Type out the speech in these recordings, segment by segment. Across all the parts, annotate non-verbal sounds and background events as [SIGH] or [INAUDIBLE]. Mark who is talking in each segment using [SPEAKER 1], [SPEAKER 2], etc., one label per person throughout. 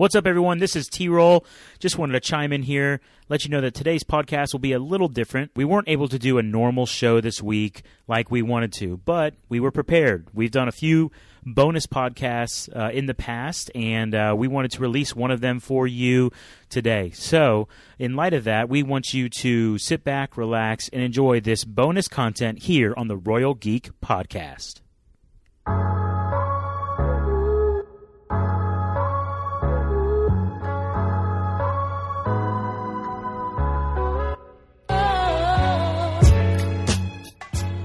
[SPEAKER 1] What's up, everyone? This is T Roll. Just wanted to chime in here, let you know that today's podcast will be a little different. We weren't able to do a normal show this week like we wanted to, but we were prepared. We've done a few bonus podcasts uh, in the past, and uh, we wanted to release one of them for you today. So, in light of that, we want you to sit back, relax, and enjoy this bonus content here on the Royal Geek Podcast.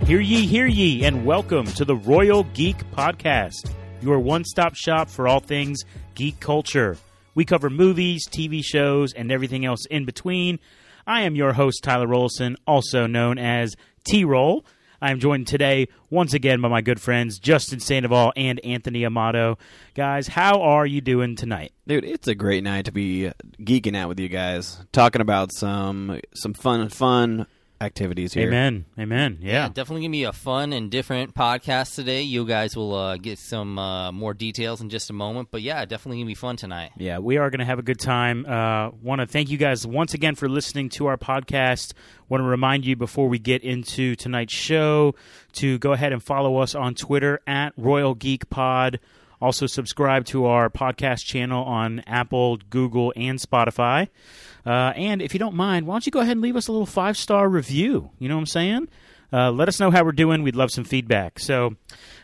[SPEAKER 1] Hear ye, hear ye, and welcome to the Royal Geek Podcast, your one stop shop for all things geek culture. We cover movies, TV shows, and everything else in between. I am your host, Tyler Rollison, also known as T Roll. I am joined today once again by my good friends Justin Sandoval and Anthony Amato. Guys, how are you doing tonight?
[SPEAKER 2] Dude, it's a great night to be geeking out with you guys, talking about some some fun fun activities here.
[SPEAKER 1] Amen. Amen. Yeah.
[SPEAKER 3] definitely gonna be a fun and different podcast today. You guys will uh, get some uh, more details in just a moment, but yeah, definitely gonna be fun tonight.
[SPEAKER 1] Yeah, we are going to have a good time. Uh, Want to thank you guys once again for listening to our podcast. Want to remind you before we get into tonight's show to go ahead and follow us on Twitter at Royal Geek Pod. Also, subscribe to our podcast channel on Apple, Google, and Spotify. Uh, and if you don't mind, why don't you go ahead and leave us a little five star review? You know what I'm saying? Uh, let us know how we're doing. We'd love some feedback. So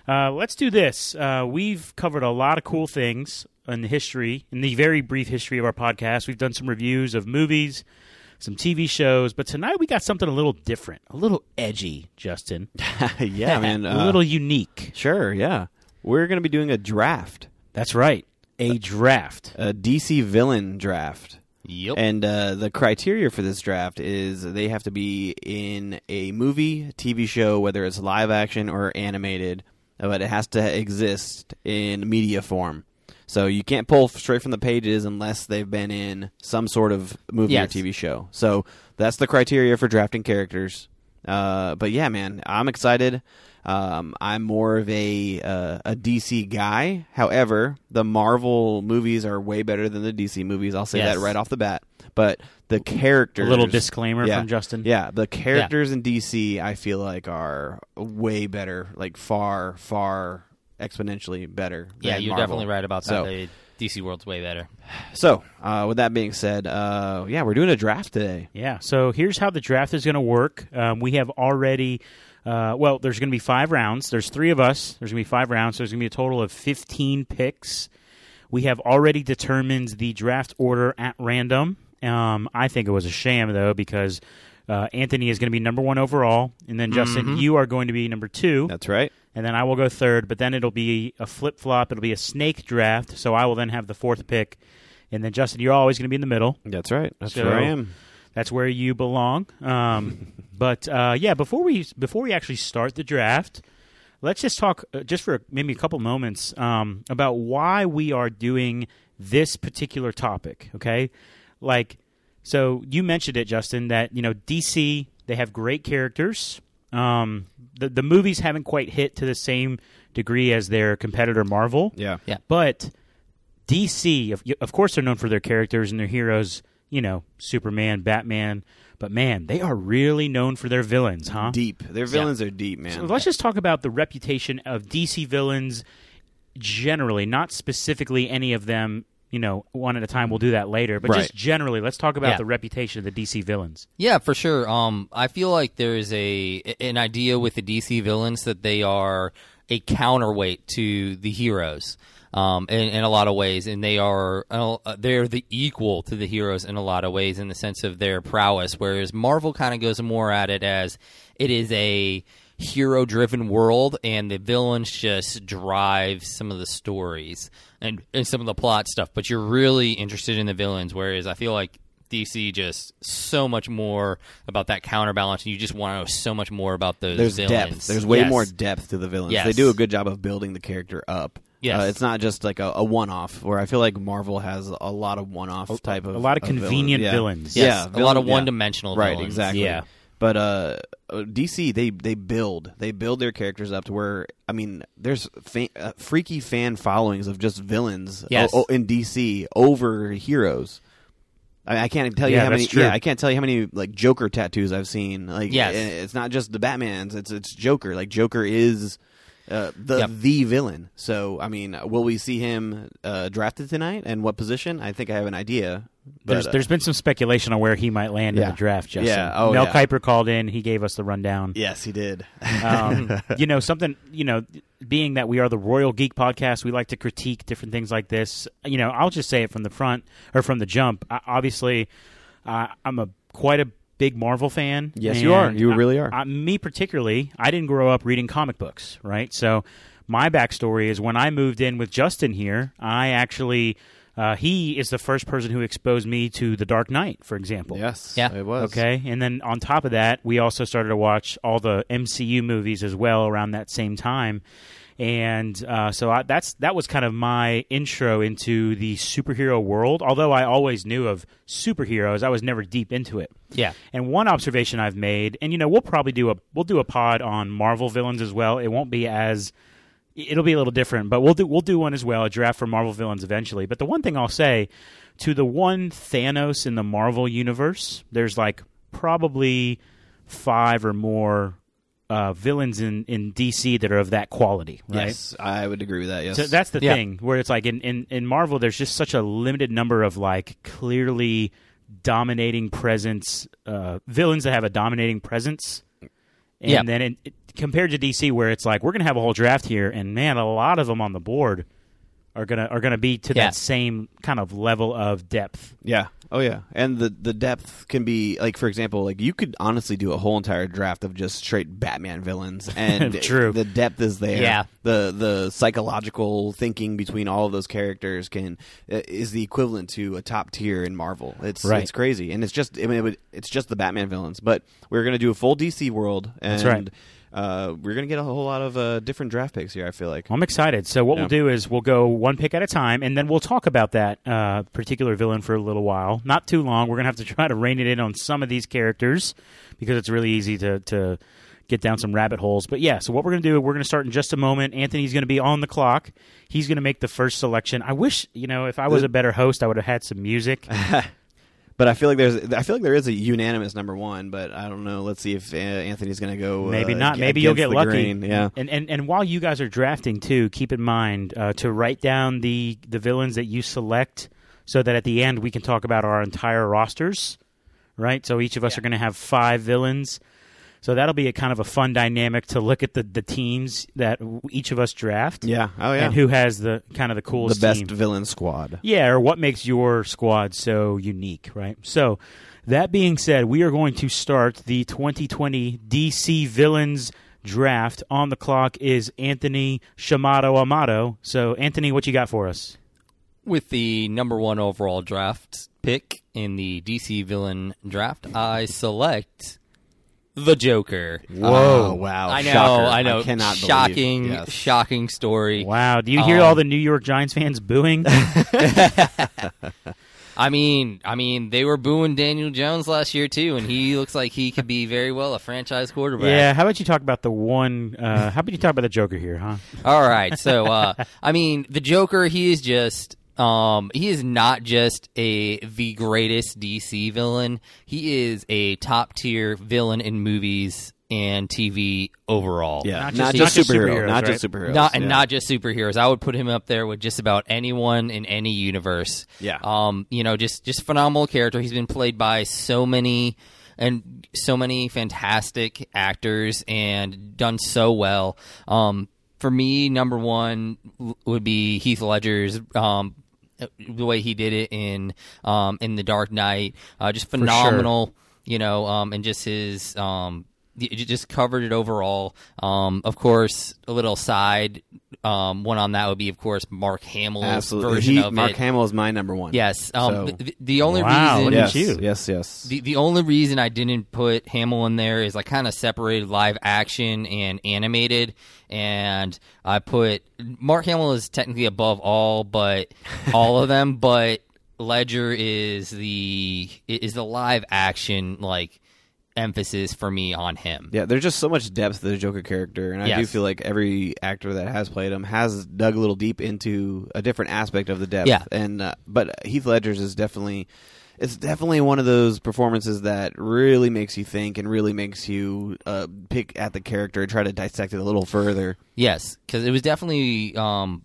[SPEAKER 1] uh, let's do this. Uh, we've covered a lot of cool things in the history, in the very brief history of our podcast. We've done some reviews of movies, some TV shows, but tonight we got something a little different, a little edgy, Justin. [LAUGHS]
[SPEAKER 2] yeah, [LAUGHS] man.
[SPEAKER 1] a
[SPEAKER 2] uh,
[SPEAKER 1] little unique.
[SPEAKER 2] Sure, yeah. We're going to be doing a draft,
[SPEAKER 1] That's right. A draft.
[SPEAKER 2] a DC villain draft.
[SPEAKER 3] Yep.
[SPEAKER 2] And uh, the criteria for this draft is they have to be in a movie, TV show, whether it's live action or animated, but it has to exist in media form. So you can't pull straight from the pages unless they've been in some sort of movie
[SPEAKER 3] Yes.
[SPEAKER 2] or TV show. So that's the criteria for drafting characters. Uh, but yeah, man, I'm excited. Um, I'm more of a uh, a DC guy. However, the Marvel movies are way better than the DC movies. I'll say
[SPEAKER 3] Yes.
[SPEAKER 2] that right off the bat. But the characters,
[SPEAKER 1] A little disclaimer
[SPEAKER 2] yeah,
[SPEAKER 1] from Justin.
[SPEAKER 2] Yeah, the characters in DC, I feel like are way better, like far, far exponentially better.
[SPEAKER 3] yeah, you're
[SPEAKER 2] Marvel.
[SPEAKER 3] definitely right about that.
[SPEAKER 2] So,
[SPEAKER 3] The DC world's way better.
[SPEAKER 2] so uh, with that being said, uh, yeah, we're doing a draft today.
[SPEAKER 1] Yeah. So here's how the draft is going to work. Um, we have already, uh, well, there's going to be five rounds. There's three of us. There's going to be five rounds. So there's going to be a total of 15 picks. We have already determined the draft order at random. Um, I think it was a sham, though, because uh, Anthony is going to be number one overall. And then, Justin, you are going to be number two.
[SPEAKER 2] That's right.
[SPEAKER 1] and then I will go third. But then it'll be a flip flop. It'll be a snake draft. So I will then have the fourth pick. And then, Justin, you're always going to be in the middle.
[SPEAKER 2] That's right. That's
[SPEAKER 1] So-
[SPEAKER 2] where I am.
[SPEAKER 1] That's where you belong. Um, [LAUGHS] but uh, yeah, before we before we actually start the draft, let's just talk uh, just for maybe a couple moments um, about why we are doing this particular topic. Okay, like so you mentioned it, Justin, that you know DC they have great characters. Um, the the movies haven't quite hit to the same degree as their competitor Marvel.
[SPEAKER 2] Yeah.
[SPEAKER 3] Yeah.
[SPEAKER 1] But DC, of, of course, they're known for their characters and their heroes. You know, Superman, Batman. But man, they are really known for their villains, huh?
[SPEAKER 2] Deep. Their villains are deep, man.
[SPEAKER 1] So let's just talk about the reputation of DC villains generally, not specifically any of them. You know, one at a time. We'll do that later, but just generally, let's talk about
[SPEAKER 3] Yeah.
[SPEAKER 1] the reputation of the DC villains.
[SPEAKER 3] Yeah, for sure. Um, I feel like there is a an idea with the DC villains that they are a counterweight to the heroes. Um, in, in a lot of ways, and they are uh, they're the equal to the heroes in a lot of ways in the sense of their prowess. Whereas Marvel kind of goes more at it as it is a hero driven world and the villains just drive some of the stories and, and some of the plot stuff but you're really interested in the villains whereas i feel like dc just so much more about that counterbalance and you just want to know so much more about those
[SPEAKER 2] There's
[SPEAKER 3] villains
[SPEAKER 2] depth. There's way
[SPEAKER 1] Yes.
[SPEAKER 2] more depth to the villains.
[SPEAKER 3] Yes.
[SPEAKER 2] They do a good job of building the character up.
[SPEAKER 3] Yes.
[SPEAKER 2] Uh, it's not just like a, a one-off. Where I feel like Marvel has a lot of one-off type of
[SPEAKER 1] a lot of
[SPEAKER 2] villains.
[SPEAKER 1] convenient
[SPEAKER 2] Yeah.
[SPEAKER 1] villains.
[SPEAKER 2] Yeah,
[SPEAKER 3] Yes, a lot of one-dimensional
[SPEAKER 2] Right,
[SPEAKER 3] villains.
[SPEAKER 2] exactly.
[SPEAKER 1] Yeah.
[SPEAKER 2] But uh, DC they they build they build their characters up to where I mean there's fa- uh, freaky fan followings of just villains
[SPEAKER 3] Yes.
[SPEAKER 2] o- o- in DC over heroes. I, I can't tell you
[SPEAKER 1] Yeah,
[SPEAKER 2] how many.
[SPEAKER 1] true.
[SPEAKER 2] Yeah, I can't tell you how many like Joker tattoos I've seen. Like,
[SPEAKER 3] Yes.
[SPEAKER 2] it's not just the Batman's. It's it's Joker. Like Joker is uh, the
[SPEAKER 3] Yep.
[SPEAKER 2] the villain. So I mean, will we see him uh, drafted tonight and what position? I think I have an idea. But,
[SPEAKER 1] There's,
[SPEAKER 2] uh,
[SPEAKER 1] there's been some speculation on where he might land in the draft. Justin.
[SPEAKER 2] Yeah. Oh,
[SPEAKER 1] Mel
[SPEAKER 2] yeah.
[SPEAKER 1] Kiper called in. He gave us the rundown.
[SPEAKER 2] yes, he did.
[SPEAKER 1] um, [LAUGHS] you know something you know being that we are the royal geek podcast we like to critique different things like this you know i'll just say it from the front or from the jump I, obviously i'm a quite a big marvel fan
[SPEAKER 2] Yes, you are. You
[SPEAKER 1] I-
[SPEAKER 2] really are.
[SPEAKER 1] I, me particularly i didn't grow up reading comic books right so my backstory is when i moved in with justin here i actually uh, he is the first person who exposed me to the dark knight for example
[SPEAKER 2] yes,
[SPEAKER 3] Yeah.
[SPEAKER 2] it was.
[SPEAKER 1] Okay, and then on top of that, we also started to watch all the MCU movies as well around that same time, and uh, so I, that's that was kind of my intro into the superhero world. Although I always knew of superheroes, I was never deep into it.
[SPEAKER 3] Yeah.
[SPEAKER 1] And one observation I've made, and you know, we'll probably do a we'll do a pod on Marvel villains as well. It won't be as it'll be a little different, but we'll do we'll do one as well, a draft for Marvel villains eventually. But the one thing I'll say to the one Thanos in the Marvel universe, there's like probably five or more uh, villains in, in DC that are of that quality, right?
[SPEAKER 2] Yes, I would agree with that. Yes,
[SPEAKER 1] So that's the
[SPEAKER 3] Yeah.
[SPEAKER 1] thing where it's like in, in, in Marvel, there's just such a limited number of like clearly dominating presence uh, villains that have a dominating presence, and
[SPEAKER 3] Yeah.
[SPEAKER 1] then it, it- compared to DC, where it's like we're gonna have a whole draft here, and man, a lot of them on the board are gonna are gonna be to
[SPEAKER 3] Yeah.
[SPEAKER 1] that same kind of level of depth.
[SPEAKER 2] Yeah. Oh yeah. And the the depth can be like for example, like you could honestly do a whole entire draft of just straight Batman villains [LAUGHS] and
[SPEAKER 1] True.
[SPEAKER 2] the depth is there.
[SPEAKER 3] Yeah.
[SPEAKER 2] The the psychological thinking between all of those characters can uh, is the equivalent to a top tier in Marvel. It's
[SPEAKER 1] Right.
[SPEAKER 2] it's crazy. And it's just I mean it would, it's just the Batman villains, but we're going to do a full DC world and
[SPEAKER 1] That's right.
[SPEAKER 2] Uh, we're going to get a whole lot of uh, different draft picks here, I feel like.
[SPEAKER 1] I'm excited. So what
[SPEAKER 2] Yeah.
[SPEAKER 1] we'll do is we'll go one pick at a time, and then we'll talk about that uh, particular villain for a little while. Not too long. We're gonna have to [LAUGHS] try to rein it in on some of these characters because it's really easy to to get down some rabbit holes. But yeah, so what we're gonna do, we're gonna start in just a moment. Anthony's gonna be on the clock. He's gonna make the first selection. I wish you know if I was a better host, I would have had some music. [LAUGHS]
[SPEAKER 2] But I feel like there's, I feel like there is a unanimous number one. But I don't know. Let's see if uh, Anthony's going to go.
[SPEAKER 1] Maybe
[SPEAKER 2] uh,
[SPEAKER 1] not. Maybe you'll get lucky.
[SPEAKER 2] grain. Yeah.
[SPEAKER 1] And, and and while you guys are drafting too, keep in mind uh, to write down the the villains that you select, so that at the end we can talk about our entire rosters. Right. So each of us
[SPEAKER 3] Yeah.
[SPEAKER 1] are going to have five villains. So that'll be a kind of a fun dynamic to look at the, the teams that each of us draft.
[SPEAKER 2] Yeah. Oh yeah.
[SPEAKER 1] And who has the kind of the coolest, the
[SPEAKER 2] best
[SPEAKER 1] team.
[SPEAKER 2] villain squad.
[SPEAKER 1] Yeah, or what makes your squad so unique, right? So, that being said, we are going to start the 2020 DC Villains draft. On the clock is Anthony Shamato Amato. So, Anthony, what you got for us?
[SPEAKER 3] With the number one overall draft pick in the DC villain draft, I select the Joker.
[SPEAKER 2] Oh wow!
[SPEAKER 3] I know,
[SPEAKER 2] Shocker.
[SPEAKER 3] I know.
[SPEAKER 2] cannot believe-
[SPEAKER 3] shocking,
[SPEAKER 2] yes.
[SPEAKER 3] shocking story.
[SPEAKER 1] Wow, do you hear
[SPEAKER 3] Um,
[SPEAKER 1] all the New York Giants fans booing? [LAUGHS] [LAUGHS]
[SPEAKER 3] I mean, I mean, they were booing Daniel Jones last year too, and he looks like he could be very well a franchise quarterback.
[SPEAKER 1] yeah, how about you talk about the one? Uh, how about you talk about the Joker here, huh?
[SPEAKER 3] All right. So, uh, [LAUGHS] I mean, the Joker, he is just. Um, he is not just a the greatest DC villain. He is a top tier villain in movies and TV overall.
[SPEAKER 2] Yeah,
[SPEAKER 1] Not
[SPEAKER 2] not,
[SPEAKER 1] just-
[SPEAKER 2] just,
[SPEAKER 1] not just
[SPEAKER 2] superhero,
[SPEAKER 1] superheroes,
[SPEAKER 2] not
[SPEAKER 1] right?
[SPEAKER 2] just superheroes,
[SPEAKER 3] Not and
[SPEAKER 2] yeah.
[SPEAKER 3] not just superheroes. I would put him up there with just about anyone in any universe.
[SPEAKER 2] Yeah.
[SPEAKER 3] Um, you know, just just phenomenal character. He's been played by so many and so many fantastic actors and done so well. Um, for me, number one would be Heath Ledger's um, the way he did it in um, in the Dark Knight. Uh, just phenomenal, you know, um, and just his um, y- j- just covered it overall. Um, of course, a little side um, one on that would be, of course, Mark Hamill's
[SPEAKER 2] Absolutely.
[SPEAKER 3] version
[SPEAKER 2] He-
[SPEAKER 3] of
[SPEAKER 2] Mark
[SPEAKER 3] it.
[SPEAKER 2] Hamill is my number one.
[SPEAKER 3] Yes. Um,
[SPEAKER 2] So-
[SPEAKER 3] the, the only
[SPEAKER 1] Wow,
[SPEAKER 3] reason
[SPEAKER 1] look
[SPEAKER 2] yes,
[SPEAKER 1] at you.
[SPEAKER 2] yes, yes.
[SPEAKER 3] the the only reason I didn't put Hamill in there is I kind of separated live action and animated, and I put Mark Hamill is technically above all, but [LAUGHS] all of them, but Ledger is the is the live action like emphasis for me on him.
[SPEAKER 2] Yeah, there's just so much depth to the Joker character, and I do feel like every actor that has played him has dug a little deep into a different aspect of the depth.
[SPEAKER 3] Yeah.
[SPEAKER 2] and uh, but Heath Ledger's is definitely. It's definitely one of those performances that really makes you think and really makes you uh, pick at the character and try to dissect it a little further.
[SPEAKER 3] Yes, because it was definitely um,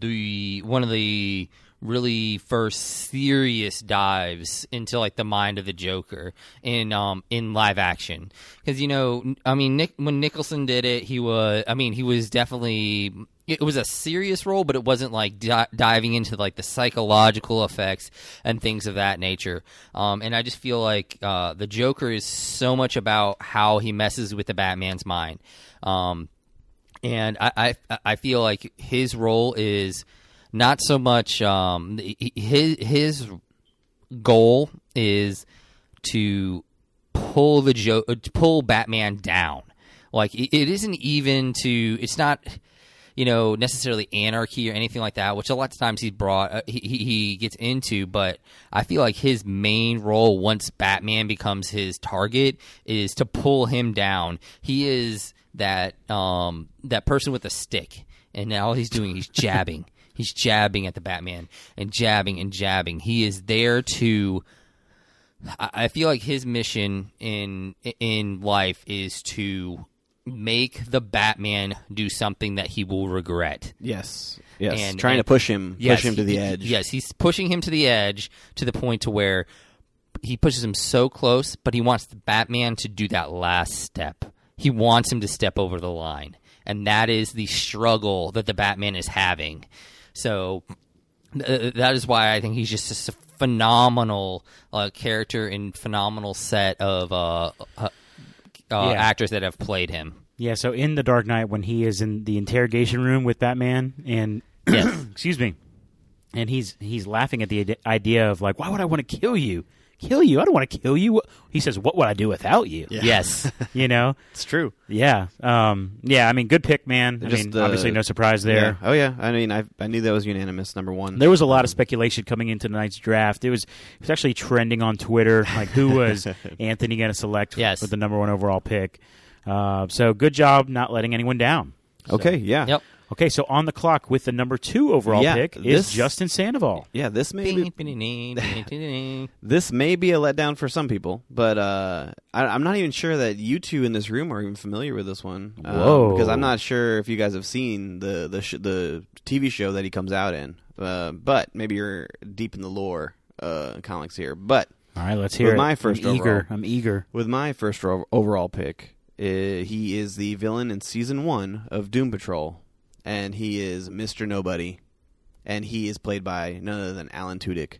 [SPEAKER 3] the one of the really first serious dives into like the mind of the Joker in um in live action. Because you know, I mean, Nick when Nicholson did it, he was. I mean, he was definitely. It was a serious role, but it wasn't like di- diving into like the psychological effects and things of that nature. Um, and I just feel like uh, the Joker is so much about how he messes with the Batman's mind. Um, and I, I I feel like his role is not so much um, his his goal is to pull the jo- uh, pull Batman down. Like it it isn't even to it's not you know necessarily anarchy or anything like that, which a lot of times he's brought uh, he he he gets into. But I feel like his main role once Batman becomes his target is to pull him down. He is that um that person with a stick, and now all he's doing he's [LAUGHS] jabbing. He's jabbing at the Batman and jabbing and jabbing. He is there to. I feel like his mission in in life is to make the Batman do something that he will regret.
[SPEAKER 2] Yes, yes,
[SPEAKER 3] And-
[SPEAKER 2] trying
[SPEAKER 3] and-
[SPEAKER 2] to push him,
[SPEAKER 3] Yes,
[SPEAKER 2] push him to
[SPEAKER 3] he-
[SPEAKER 2] the
[SPEAKER 3] he-
[SPEAKER 2] edge.
[SPEAKER 3] Yes, he's pushing him to the edge to the point to where he pushes him so close, but he wants the Batman to do that last step. He wants him to step over the line, and that is the struggle that the Batman is having. So th- that is why I think he's just a phenomenal uh, character and phenomenal set of uh, uh, uh,
[SPEAKER 1] Yeah.
[SPEAKER 3] actors that have played him.
[SPEAKER 1] Yeah, so in The Dark Knight, when he is in the interrogation room with Batman, and [CLEARS THROAT]
[SPEAKER 3] Yes.
[SPEAKER 1] excuse me, and he's he's laughing at the idea of like, why would I want to kill you? Kill you? I don't want to kill you. He says, what would I do without you?
[SPEAKER 3] Yes. [LAUGHS]
[SPEAKER 1] You know?
[SPEAKER 2] It's true.
[SPEAKER 1] Yeah. Um, yeah. I mean, good pick, man. I mean,
[SPEAKER 2] uh,
[SPEAKER 1] obviously, no surprise there.
[SPEAKER 2] Yeah. Oh yeah. I mean, I I knew that was unanimous. Number one.
[SPEAKER 1] There was a lot of speculation coming into tonight's draft. It was it was actually trending on Twitter, like who was [LAUGHS] Anthony going to select
[SPEAKER 3] Yes.
[SPEAKER 1] with the number one overall pick. Uh, so good job not letting anyone down. So-
[SPEAKER 2] Okay. Yeah.
[SPEAKER 3] Yep.
[SPEAKER 1] Okay, so on the clock with the number two overall
[SPEAKER 2] Yeah,
[SPEAKER 1] pick is
[SPEAKER 2] this-
[SPEAKER 1] Justin Sandoval.
[SPEAKER 2] Yeah. This may be, [LAUGHS] this may be a letdown for some people, but uh, I, I'm not even sure that you two in this room are even familiar with this one. Um,
[SPEAKER 1] Whoa.
[SPEAKER 2] Because I'm not sure if you guys have seen the the sh- the TV show that he comes out in. Uh, but maybe you're deep in the lore uh, comics here. But
[SPEAKER 1] All right, let's hear
[SPEAKER 2] With
[SPEAKER 1] it.
[SPEAKER 2] my first
[SPEAKER 1] I'm eager. I'm eager.
[SPEAKER 2] with my first ro- overall pick, uh, he is the villain in season one of Doom Patrol, and he is Mister Nobody, and he is played by none other than Alan Tudyk,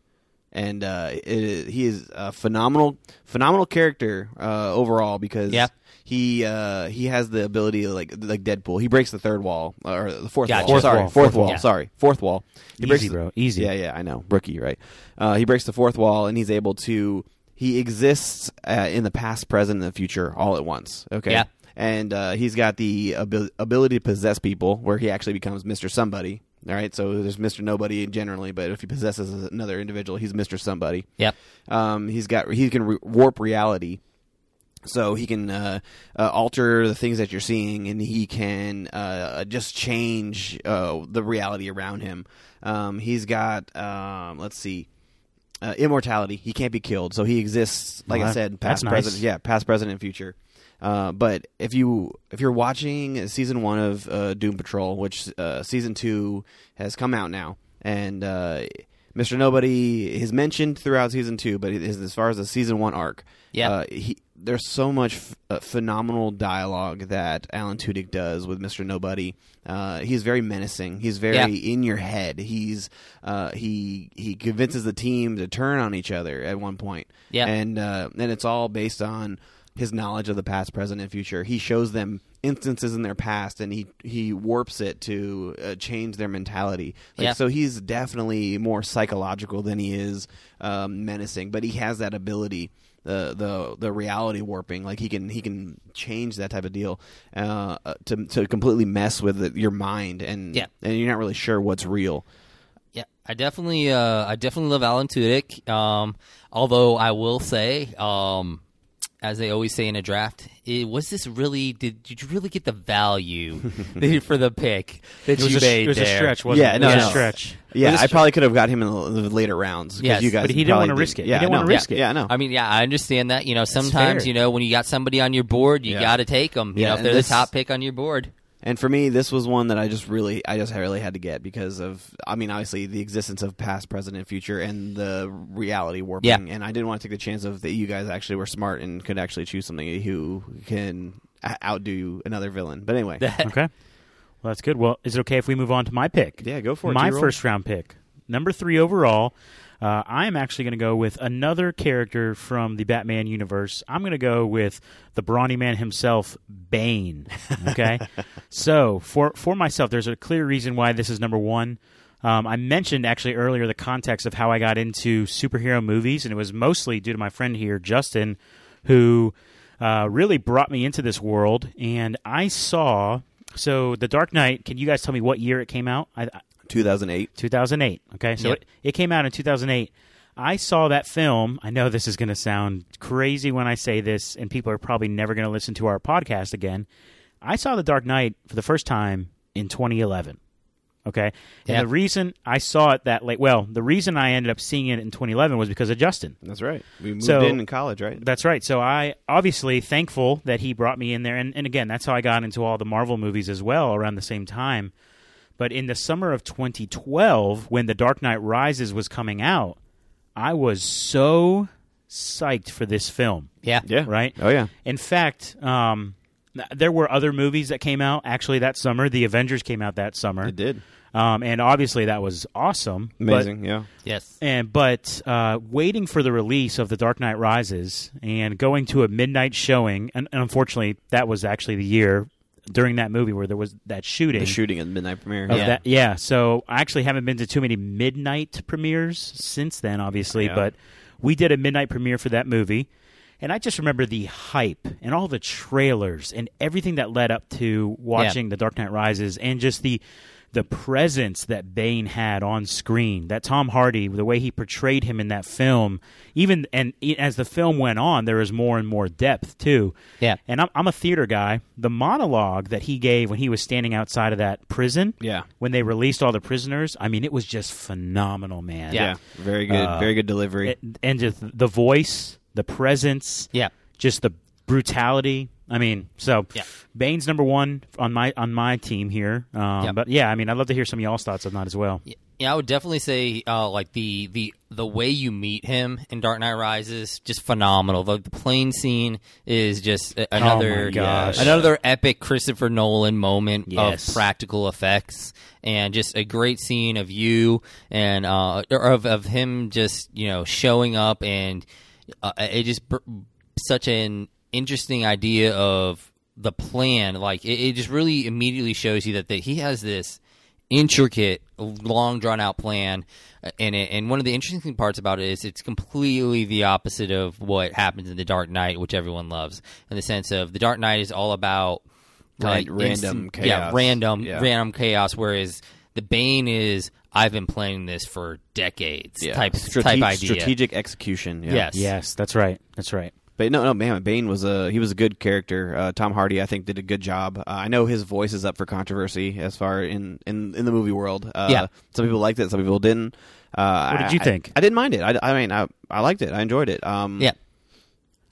[SPEAKER 2] and uh, it, he is a phenomenal, phenomenal character uh, overall because
[SPEAKER 3] Yeah.
[SPEAKER 2] he uh, he has the ability like like Deadpool. He breaks the third wall or the fourth
[SPEAKER 3] Gotcha.
[SPEAKER 2] wall.
[SPEAKER 3] Fourth
[SPEAKER 2] sorry,
[SPEAKER 1] wall,
[SPEAKER 2] fourth,
[SPEAKER 1] fourth
[SPEAKER 2] wall.
[SPEAKER 3] wall.
[SPEAKER 2] Sorry, fourth wall. He
[SPEAKER 1] Easy,
[SPEAKER 2] breaks the-
[SPEAKER 1] bro. Easy.
[SPEAKER 2] Yeah, yeah, I know. Rookie, right? Uh, he breaks the fourth wall, and he's able to. He exists uh, in the past, present, and the future all at once. Okay.
[SPEAKER 3] Yeah.
[SPEAKER 2] And uh, he's got the abil- ability to possess people, where he actually becomes Mister Somebody. All right. So there's Mister Nobody generally, but if he possesses another individual, he's Mister Somebody.
[SPEAKER 3] Yep.
[SPEAKER 2] Um, he's got he can re- warp reality, so he can uh, uh, alter the things that you're seeing, and he can uh, just change uh, the reality around him. Um, he's got um, let's see. Uh, immortality. He can't be killed, so he exists. Like
[SPEAKER 1] Well,
[SPEAKER 2] I said, past,
[SPEAKER 1] nice.
[SPEAKER 2] present, yeah, past, present, and future. Uh, but if you if you're watching season one of uh, Doom Patrol, which uh, season two has come out now, and uh, Mr. Nobody is mentioned throughout season two, but is, as far as the season one arc,
[SPEAKER 3] Yeah.
[SPEAKER 2] uh, he, there's so much f- phenomenal dialogue that Alan Tudyk does with Mr. Nobody. Uh, he's very menacing. He's very
[SPEAKER 3] Yeah.
[SPEAKER 2] in your head. He's uh, he he convinces the team to turn on each other at one point.
[SPEAKER 3] Yeah.
[SPEAKER 2] and uh, and it's all based on his knowledge of the past, present, and future. He shows them instances in their past, and he he warps it to uh, change their mentality. Like,
[SPEAKER 3] Yeah.
[SPEAKER 2] So he's definitely more psychological than he is um, menacing, but he has that ability. The, the the reality warping like he can he can change that type of deal uh, to to completely mess with the, your mind and
[SPEAKER 3] Yeah.
[SPEAKER 2] and you're not really sure what's real
[SPEAKER 3] Yeah, I definitely, uh, I definitely love Alan Tudyk. Um, although I will say, um, as they always say in a draft, eh, was this really? Did, did you really get the value [LAUGHS] for the pick that
[SPEAKER 1] It was,
[SPEAKER 3] you
[SPEAKER 1] a,
[SPEAKER 3] made
[SPEAKER 1] it was a stretch, wasn't
[SPEAKER 2] Yeah,
[SPEAKER 1] it?
[SPEAKER 2] no,
[SPEAKER 1] it was
[SPEAKER 2] no.
[SPEAKER 1] a stretch.
[SPEAKER 2] Yeah, I
[SPEAKER 3] it's-
[SPEAKER 2] probably could have got him in the, the later rounds because
[SPEAKER 3] Yes,
[SPEAKER 2] you guys.
[SPEAKER 1] but he didn't wanna risk it. He
[SPEAKER 2] Yeah,
[SPEAKER 1] didn't
[SPEAKER 2] no,
[SPEAKER 1] wanna risk it.
[SPEAKER 2] Yeah, no.
[SPEAKER 3] I mean, yeah, I understand that. You know, sometimes you know when you got somebody on your board, you
[SPEAKER 2] Yeah.
[SPEAKER 3] got to take them. You
[SPEAKER 2] Yeah,
[SPEAKER 3] know, if they're
[SPEAKER 2] this-
[SPEAKER 3] the top pick on your board.
[SPEAKER 2] And for me, this was one that I just really, I just really had to get because of, I mean, obviously the existence of past, present, and future, and the reality warping.
[SPEAKER 3] Yeah.
[SPEAKER 2] And I didn't want to take the chance of that you guys actually were smart and could actually choose something who can outdo another villain. But anyway, [LAUGHS]
[SPEAKER 1] Okay. Well, that's good. Well, is it okay if we move on to my pick?
[SPEAKER 2] yeah, go for it.
[SPEAKER 1] my
[SPEAKER 2] T-Roll.
[SPEAKER 1] first round pick, number three overall. Uh, I am actually going to go with another character from the Batman universe. I'm going to go with the brawny man himself, Bane. Okay, [LAUGHS] so for for myself, there's a clear reason why this is number one. Um, I mentioned actually earlier the context of how I got into superhero movies, and it was mostly due to my friend here, Justin, who uh, really brought me into this world. And I saw so the Dark Knight. Can you guys tell me what year it came out? I,
[SPEAKER 2] 2008.
[SPEAKER 1] 2008. Okay, so
[SPEAKER 3] Yep.
[SPEAKER 1] it, it came out in 2008. I saw that film. I know this is going to sound crazy when I say this, and people are probably never going to listen to our podcast again. I saw The Dark Knight for the first time in 2011. Okay, and
[SPEAKER 3] Yeah.
[SPEAKER 1] the reason I saw it that late, well, the reason I ended up seeing it in 2011 was because of Justin.
[SPEAKER 2] That's right. We moved
[SPEAKER 1] So-
[SPEAKER 2] in in college, right?
[SPEAKER 1] That's right. So I obviously thankful that he brought me in there, and, and again, that's how I got into all the Marvel movies as well around the same time. But in the summer of 2012, when The Dark Knight Rises was coming out, I was so psyched for this film.
[SPEAKER 3] Yeah,
[SPEAKER 2] Yeah.
[SPEAKER 1] Right.
[SPEAKER 2] Oh yeah.
[SPEAKER 1] In fact, um, there were other movies that came out actually that summer. The Avengers came out that summer,
[SPEAKER 2] It did.
[SPEAKER 1] um, and obviously that was awesome. But-
[SPEAKER 2] Amazing. yeah.
[SPEAKER 3] yes,
[SPEAKER 1] and but uh, waiting for the release of The Dark Knight Rises and going to a midnight showing, and, and unfortunately, that was actually the year during that movie where there was that shooting.
[SPEAKER 2] The shooting at the midnight premiere.
[SPEAKER 3] Yeah.
[SPEAKER 1] that- yeah. So I actually haven't been to too many midnight premieres since then, obviously,
[SPEAKER 2] Yeah.
[SPEAKER 1] but we did a midnight premiere for that movie. And I just remember the hype and all the trailers and everything that led up to watching The Dark Knight Rises and just the the presence that Bane had on screen, that Tom Hardy, the way he portrayed him in that film, even and e- as the film went on, there was more and more depth too.
[SPEAKER 3] Yeah.
[SPEAKER 1] And I'm, I'm a theater guy. The monologue that he gave when he was standing outside of that prison,
[SPEAKER 2] Yeah.
[SPEAKER 1] when they released all the prisoners, I mean, it was just phenomenal, man.
[SPEAKER 3] Yeah.
[SPEAKER 2] Very good.
[SPEAKER 1] Uh,
[SPEAKER 2] very good delivery.
[SPEAKER 1] It- and just the voice, the presence,
[SPEAKER 3] yeah.
[SPEAKER 1] just the brutality. I mean, so
[SPEAKER 3] Yeah.
[SPEAKER 1] Bane's number one on my on my team here. Um,
[SPEAKER 3] Yeah.
[SPEAKER 1] But yeah, I mean, I'd love to hear some of y'all's thoughts on that as well.
[SPEAKER 3] Yeah, I would definitely say uh, like the the the way you meet him in Dark Knight Rises just phenomenal. The, the plane scene is just another
[SPEAKER 1] Oh gosh.
[SPEAKER 3] another epic Christopher Nolan moment
[SPEAKER 1] Yes.
[SPEAKER 3] of practical effects and just a great scene of you and uh, or of of him just you know showing up and uh, it just br- such an interesting idea of the plan. Like it, it just really immediately shows you that, that he has this intricate, long drawn out plan. And it, and one of the interesting parts about it is it's completely the opposite of what happens in the Dark Knight, which everyone loves. In the sense of the Dark Knight is all about
[SPEAKER 2] Ran-
[SPEAKER 3] like
[SPEAKER 2] random
[SPEAKER 3] instant- yeah,
[SPEAKER 2] chaos.
[SPEAKER 3] random,
[SPEAKER 2] Yeah.
[SPEAKER 3] random chaos. Whereas the Bane is I've been playing this for decades
[SPEAKER 2] yeah.
[SPEAKER 3] type
[SPEAKER 2] Strate-
[SPEAKER 3] type idea.
[SPEAKER 2] Strategic execution. Yeah.
[SPEAKER 3] Yes.
[SPEAKER 1] Yes, that's right. That's right.
[SPEAKER 2] But no, no, man, Bane was a he was a good character. Uh, Tom Hardy, I think, did a good job. Uh, I know his voice is up for controversy as far in in, in the movie world. Uh,
[SPEAKER 3] Yeah.
[SPEAKER 2] some people liked it, some people didn't. Uh,
[SPEAKER 1] What did you
[SPEAKER 2] I-
[SPEAKER 1] think?
[SPEAKER 2] I, didn't mind it. I, I mean, I I liked it. I enjoyed it. Um,
[SPEAKER 3] Yeah.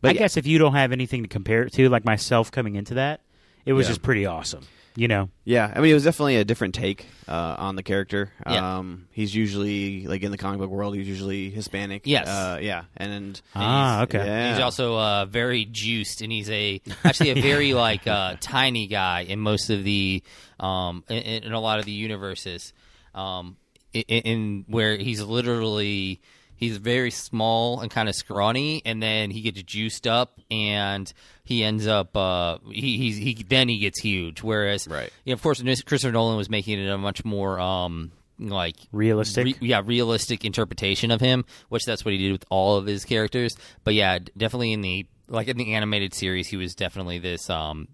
[SPEAKER 2] But
[SPEAKER 1] I
[SPEAKER 2] yeah.
[SPEAKER 1] guess if you don't have anything to compare it to, like myself coming into that, it was
[SPEAKER 2] Yeah.
[SPEAKER 1] just pretty awesome. You know,
[SPEAKER 2] Yeah, I mean, it was definitely a different take uh, on the character.
[SPEAKER 3] Yeah.
[SPEAKER 2] Um, he's usually like in the comic book world, he's usually Hispanic.
[SPEAKER 3] Yes.
[SPEAKER 2] uh, yeah, and
[SPEAKER 1] Ah, okay.
[SPEAKER 2] Yeah.
[SPEAKER 3] He's also uh, very juiced, and he's a actually a very [LAUGHS] like uh, tiny guy in most of the um, in, in a lot of the universes, um, in, in where he's literally he's very small and kind of scrawny, and then he gets juiced up, and he ends up uh, he he's, he then he gets huge. Whereas,
[SPEAKER 2] Right.
[SPEAKER 3] yeah, of course, Christopher Nolan was making it a much more um, like
[SPEAKER 1] realistic.
[SPEAKER 3] re- yeah, realistic interpretation of him, which that's what he did with all of his characters. But yeah, definitely in the like in the animated series, he was definitely this um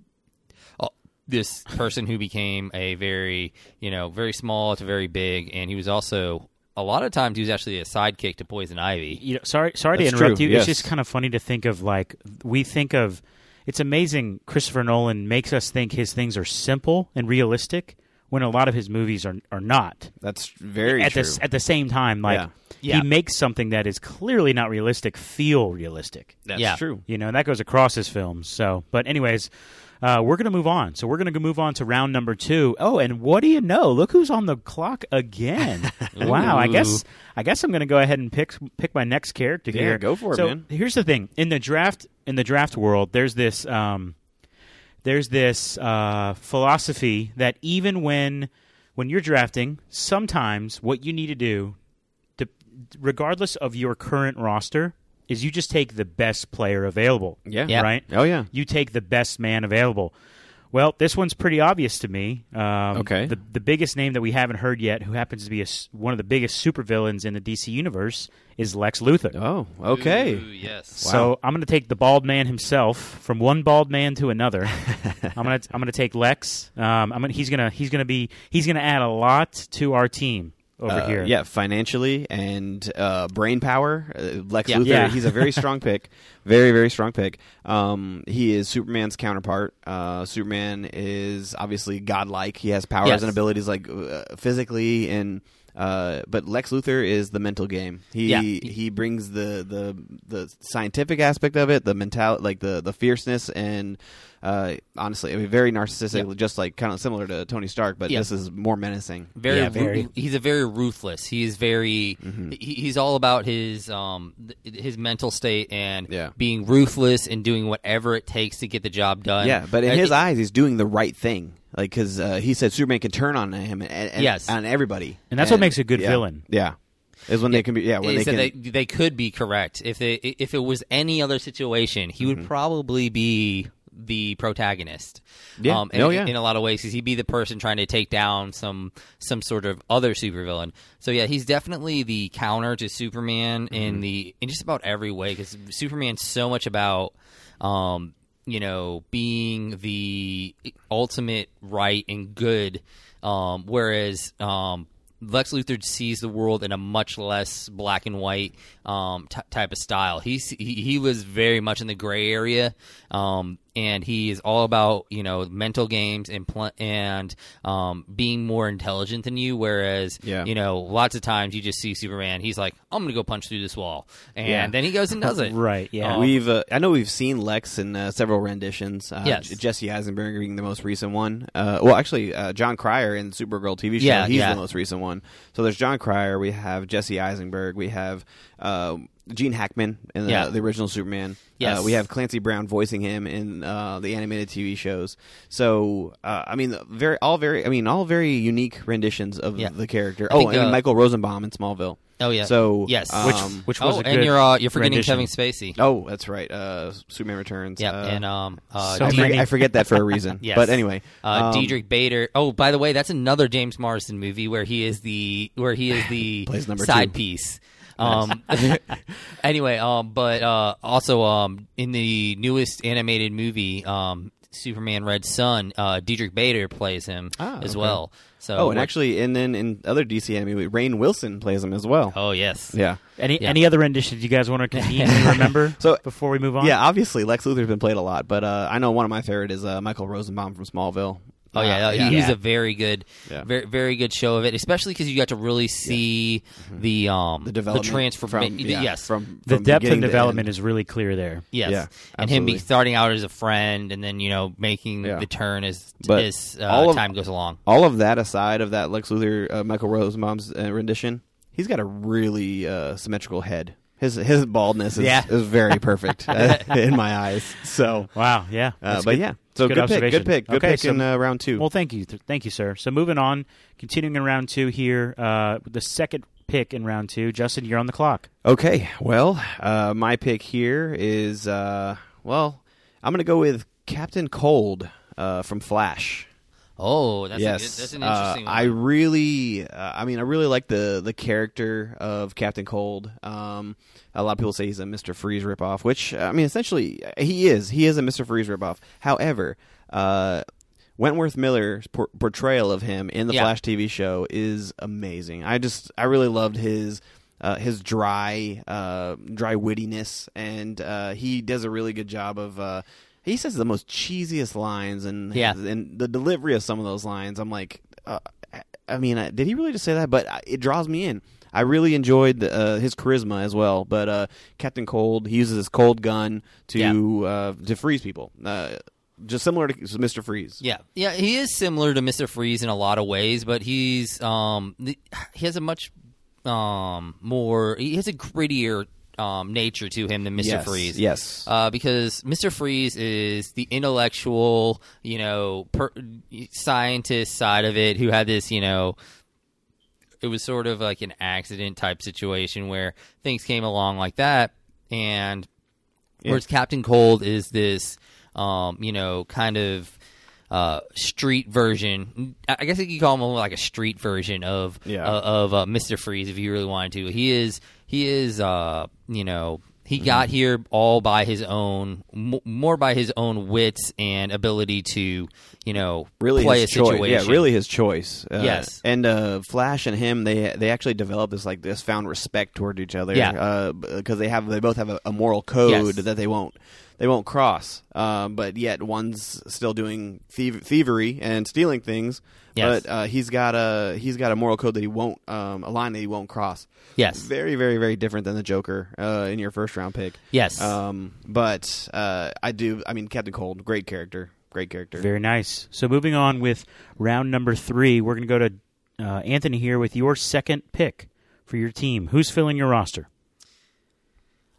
[SPEAKER 3] uh, this person who became a very you know very small to very big, and he was also a lot of times he was actually a sidekick to Poison Ivy.
[SPEAKER 1] you know, sorry, sorry to interrupt
[SPEAKER 2] true,
[SPEAKER 1] you.
[SPEAKER 2] yes.
[SPEAKER 1] It's just kind of funny to think of like we think of. It's amazing. Christopher Nolan makes us think his things are simple and realistic when a lot of his movies are are not.
[SPEAKER 2] That's very
[SPEAKER 1] at
[SPEAKER 2] true.
[SPEAKER 1] the at the same time, like
[SPEAKER 2] Yeah.
[SPEAKER 3] Yeah.
[SPEAKER 1] he makes something that is clearly not realistic feel realistic.
[SPEAKER 2] That's
[SPEAKER 3] Yeah.
[SPEAKER 2] true.
[SPEAKER 1] You know, and that goes across his films. So, but anyways, uh, we're gonna move on. So we're gonna move on to round number two. Oh, and what do you know? Look who's on the clock again. [LAUGHS] wow. I guess I guess I'm gonna go ahead and pick pick my next character
[SPEAKER 2] Yeah,
[SPEAKER 1] here.
[SPEAKER 2] go for it,
[SPEAKER 1] so
[SPEAKER 2] man.
[SPEAKER 1] Here's the thing in the draft in the draft world. There's this um, there's this uh, philosophy that even when when you're drafting, sometimes what you need to do, to, regardless of your current roster, is you just take the best player available.
[SPEAKER 2] Yeah.
[SPEAKER 3] Yeah.
[SPEAKER 1] Right.
[SPEAKER 2] Oh yeah.
[SPEAKER 1] You take the best man available. Well, this one's pretty obvious to me. Um,
[SPEAKER 2] Okay.
[SPEAKER 1] The the biggest name that we haven't heard yet, who happens to be a s one of the biggest supervillains in the DC universe, is Lex Luthor.
[SPEAKER 2] Oh, okay.
[SPEAKER 3] Ooh, yes.
[SPEAKER 1] So I'm going to take the bald man himself from one bald man to another. [LAUGHS] I'm going to I'm going to take Lex. Um, I'm gonna, he's going to he's going to be he's going to add a lot to our team over
[SPEAKER 2] Uh,
[SPEAKER 1] here.
[SPEAKER 2] Yeah, financially and uh, brain power. Uh, Lex
[SPEAKER 3] Yeah.
[SPEAKER 2] Luthor,
[SPEAKER 1] Yeah.
[SPEAKER 2] he's a very strong pick. [LAUGHS] Very, very strong pick. Um, he is Superman's counterpart. Uh, Superman is obviously godlike. He has powers
[SPEAKER 3] Yes.
[SPEAKER 2] and abilities like uh, physically and. Uh, but Lex Luthor is the mental game. He
[SPEAKER 3] Yeah.
[SPEAKER 2] he brings the, the the scientific aspect of it, the mental like the the fierceness and uh, honestly, I mean, very narcissistic, just like kind of similar to Tony Stark, but
[SPEAKER 3] Yeah.
[SPEAKER 2] this is more menacing.
[SPEAKER 3] very,
[SPEAKER 1] Yeah,
[SPEAKER 3] ru-
[SPEAKER 1] very.
[SPEAKER 3] he's a very ruthless he is very
[SPEAKER 2] Mm-hmm.
[SPEAKER 3] he, he's all about his um th- his mental state and
[SPEAKER 2] Yeah.
[SPEAKER 3] being ruthless and doing whatever it takes to get the job done
[SPEAKER 2] Yeah, but in
[SPEAKER 3] Uh,
[SPEAKER 2] his
[SPEAKER 3] it-
[SPEAKER 2] eyes, he's doing the right thing. Like because uh, he said Superman can turn on him and, and
[SPEAKER 3] Yes.
[SPEAKER 2] on everybody,
[SPEAKER 1] And that's what makes a good
[SPEAKER 2] yeah,
[SPEAKER 1] villain.
[SPEAKER 2] Yeah, is when they can be. Yeah, when
[SPEAKER 3] is
[SPEAKER 2] they can.
[SPEAKER 3] they, they could be correct if they if it was any other situation he
[SPEAKER 2] Mm-hmm.
[SPEAKER 3] would probably be the protagonist
[SPEAKER 2] Yeah.
[SPEAKER 3] um, in,
[SPEAKER 2] Oh, yeah.
[SPEAKER 3] in a lot of ways because he'd be the person trying to take down some some sort of other supervillain so yeah he's definitely the counter to superman
[SPEAKER 2] Mm-hmm.
[SPEAKER 3] in the in just about every way because superman's so much about um you know being the ultimate right and good um whereas um Lex Luthor sees the world in a much less black and white um, t- type of style. He's, he he was very much in the gray area, um, and he is all about you know mental games and pl- and um, being more intelligent than you. Whereas
[SPEAKER 2] Yeah.
[SPEAKER 3] you know lots of times you just see Superman, he's like, I'm gonna go punch through this wall, and
[SPEAKER 2] Yeah.
[SPEAKER 3] then he goes and does it. [LAUGHS]
[SPEAKER 1] Right, yeah.
[SPEAKER 3] Um,
[SPEAKER 2] We've, uh, I know we've seen Lex in uh, several renditions. Uh,
[SPEAKER 3] Yes.
[SPEAKER 2] Jesse Eisenberg being the most recent one. Uh, well, actually, uh, Jon Cryer in Supergirl TV show.
[SPEAKER 3] Yeah,
[SPEAKER 2] he's
[SPEAKER 3] yeah.
[SPEAKER 2] the most recent one. So there's Jon Cryer. We have Jesse Eisenberg. We have uh, Gene Hackman in the,
[SPEAKER 3] Yeah.
[SPEAKER 2] the original Superman.
[SPEAKER 3] Yes.
[SPEAKER 2] Uh, we have Clancy Brown voicing him in uh, the animated TV shows. So uh, I mean, very all very. I mean, all very unique renditions of
[SPEAKER 3] Yeah.
[SPEAKER 2] the character.
[SPEAKER 3] I
[SPEAKER 2] Oh,
[SPEAKER 3] think,
[SPEAKER 2] and
[SPEAKER 3] uh,
[SPEAKER 2] Michael Rosenbaum in Smallville.
[SPEAKER 3] Oh yeah.
[SPEAKER 2] So
[SPEAKER 3] yes.
[SPEAKER 2] um,
[SPEAKER 1] Which which was
[SPEAKER 3] oh,
[SPEAKER 1] a
[SPEAKER 3] and you're uh, you're forgetting
[SPEAKER 1] rendition.
[SPEAKER 3] Kevin Spacey.
[SPEAKER 2] Oh, that's right. Uh, Superman Returns.
[SPEAKER 3] Yeah,
[SPEAKER 2] Uh,
[SPEAKER 3] and um, uh,
[SPEAKER 1] So
[SPEAKER 2] I, forget, I forget that for a reason. [LAUGHS]
[SPEAKER 3] Yes.
[SPEAKER 2] But anyway,
[SPEAKER 3] uh,
[SPEAKER 2] um,
[SPEAKER 3] Diedrich Bader. Oh, by the way, that's another James Marsden movie where he is the where he is the [LAUGHS]
[SPEAKER 2] Plays number
[SPEAKER 3] side
[SPEAKER 2] two.
[SPEAKER 3] piece. Um, [LAUGHS] [LAUGHS] anyway, um, but uh, also um, in the newest animated movie, um, Superman Red Sun, uh, Diedrich Bader plays him
[SPEAKER 2] Ah,
[SPEAKER 3] as
[SPEAKER 2] okay.
[SPEAKER 3] well. So
[SPEAKER 2] Oh, and actually, and then in other DC anime, Rainn Wilson plays him as well.
[SPEAKER 3] oh yes,
[SPEAKER 2] Yeah.
[SPEAKER 1] Any
[SPEAKER 3] Yeah.
[SPEAKER 1] any other renditions you guys want to [LAUGHS] conveniently remember
[SPEAKER 2] So-
[SPEAKER 1] before we move on?
[SPEAKER 2] Yeah, obviously Lex Luthor's been played a lot, but uh, I know one of my favorite is uh, Michael Rosenbaum from Smallville.
[SPEAKER 3] Oh yeah,
[SPEAKER 2] Uh,
[SPEAKER 3] he- he's
[SPEAKER 1] Yeah.
[SPEAKER 3] a very good,
[SPEAKER 2] Yeah.
[SPEAKER 3] very very good show of it, especially because you got to really see the um
[SPEAKER 2] Mm-hmm. the development
[SPEAKER 3] transfer.
[SPEAKER 2] from yeah,
[SPEAKER 3] yes,
[SPEAKER 2] from,
[SPEAKER 1] the
[SPEAKER 2] from
[SPEAKER 1] depth
[SPEAKER 2] beginning
[SPEAKER 1] and development is really clear there.
[SPEAKER 3] Yes,
[SPEAKER 2] Yeah,
[SPEAKER 3] and him be starting out as a friend, and then you know making
[SPEAKER 2] Yeah.
[SPEAKER 3] the turn as
[SPEAKER 2] But
[SPEAKER 3] as uh,
[SPEAKER 2] all of-
[SPEAKER 3] time goes along.
[SPEAKER 2] all of that aside of that Lex Luthor uh, Michael Rosenbaum's uh, rendition, he's got a really uh, symmetrical head. His his baldness is,
[SPEAKER 3] Yeah.
[SPEAKER 2] is very perfect [LAUGHS] uh, in my eyes. So,
[SPEAKER 1] Wow, yeah.
[SPEAKER 2] uh, but
[SPEAKER 1] good.
[SPEAKER 2] yeah, so
[SPEAKER 1] good
[SPEAKER 2] good, pick, good pick, good
[SPEAKER 1] Okay,
[SPEAKER 2] pick
[SPEAKER 1] so-
[SPEAKER 2] in uh, round two.
[SPEAKER 1] Well, thank you, Th- thank you, sir. So moving on, continuing in round two here, uh, the second pick in round two. Justin, you're on the clock.
[SPEAKER 2] Okay, well, uh, my pick here is uh, well, I'm going to go with Captain Cold uh, from Flash.
[SPEAKER 3] Oh, that's
[SPEAKER 2] yes,
[SPEAKER 3] a good, that's an
[SPEAKER 2] Uh,
[SPEAKER 3] interesting.
[SPEAKER 2] I really, uh, I mean, I really like the the character of Captain Cold. Um, a lot of people say he's a Mister Freeze ripoff, which I mean, essentially, he is. He is a Mister Freeze ripoff. However, uh, Wentworth Miller's por- portrayal of him in the
[SPEAKER 3] Yeah.
[SPEAKER 2] Flash TV show is amazing. I just I really loved his uh, his dry uh, dry wittiness, and uh, he does a really good job of. He says the most cheesiest lines, and
[SPEAKER 3] Yeah.
[SPEAKER 2] and the delivery of some of those lines. I'm like, uh, I mean, uh, did he really just say that? But it draws me in. I really enjoyed the, uh, his charisma as well. But uh, Captain Cold, he uses his cold gun to uh, to freeze people, uh, just similar to Mister Freeze.
[SPEAKER 3] Yeah, yeah, he is similar to Mister Freeze in a lot of ways, but he's um he has a much um more he has a grittier um nature to him than Mister
[SPEAKER 2] Yes,
[SPEAKER 3] Freeze.
[SPEAKER 2] yes.
[SPEAKER 3] uh, because Mister Freeze is the intellectual, you know, per- scientist side of it, who had this, you know. It was sort of like an accident type situation where things came along like that, and Whereas Captain Cold is this, um, you know, kind of uh, street version. I guess you could call him like a street version of
[SPEAKER 2] Yeah.
[SPEAKER 3] uh, of uh, Mister Freeze if you really wanted to. He is he is uh, you know he got here all by his own m- more by his own wits and ability to you know
[SPEAKER 2] really
[SPEAKER 3] play
[SPEAKER 2] his
[SPEAKER 3] a
[SPEAKER 2] choice.
[SPEAKER 3] situation.
[SPEAKER 2] Yeah, really his choice. Uh,
[SPEAKER 3] Yes.
[SPEAKER 2] and uh, Flash and him, they they actually developed this like this found respect toward each other.
[SPEAKER 3] Yeah.
[SPEAKER 2] because they have they both have a, a moral code
[SPEAKER 3] Yes.
[SPEAKER 2] that they won't they won't cross. Um, but yet one's still doing thiev- thievery and stealing things.
[SPEAKER 3] Yes.
[SPEAKER 2] But uh, he's got a he's got a moral code that he won't um, a line that he won't cross.
[SPEAKER 3] Yes.
[SPEAKER 2] very very very different than the Joker uh, in your first round pick.
[SPEAKER 3] Yes.
[SPEAKER 2] Um, but uh, I do. I mean, Captain Cold, great character, great character.
[SPEAKER 1] Very nice. So moving on with round number three, we're going to go to uh, Anthony here with your second pick for your team. Who's filling your roster?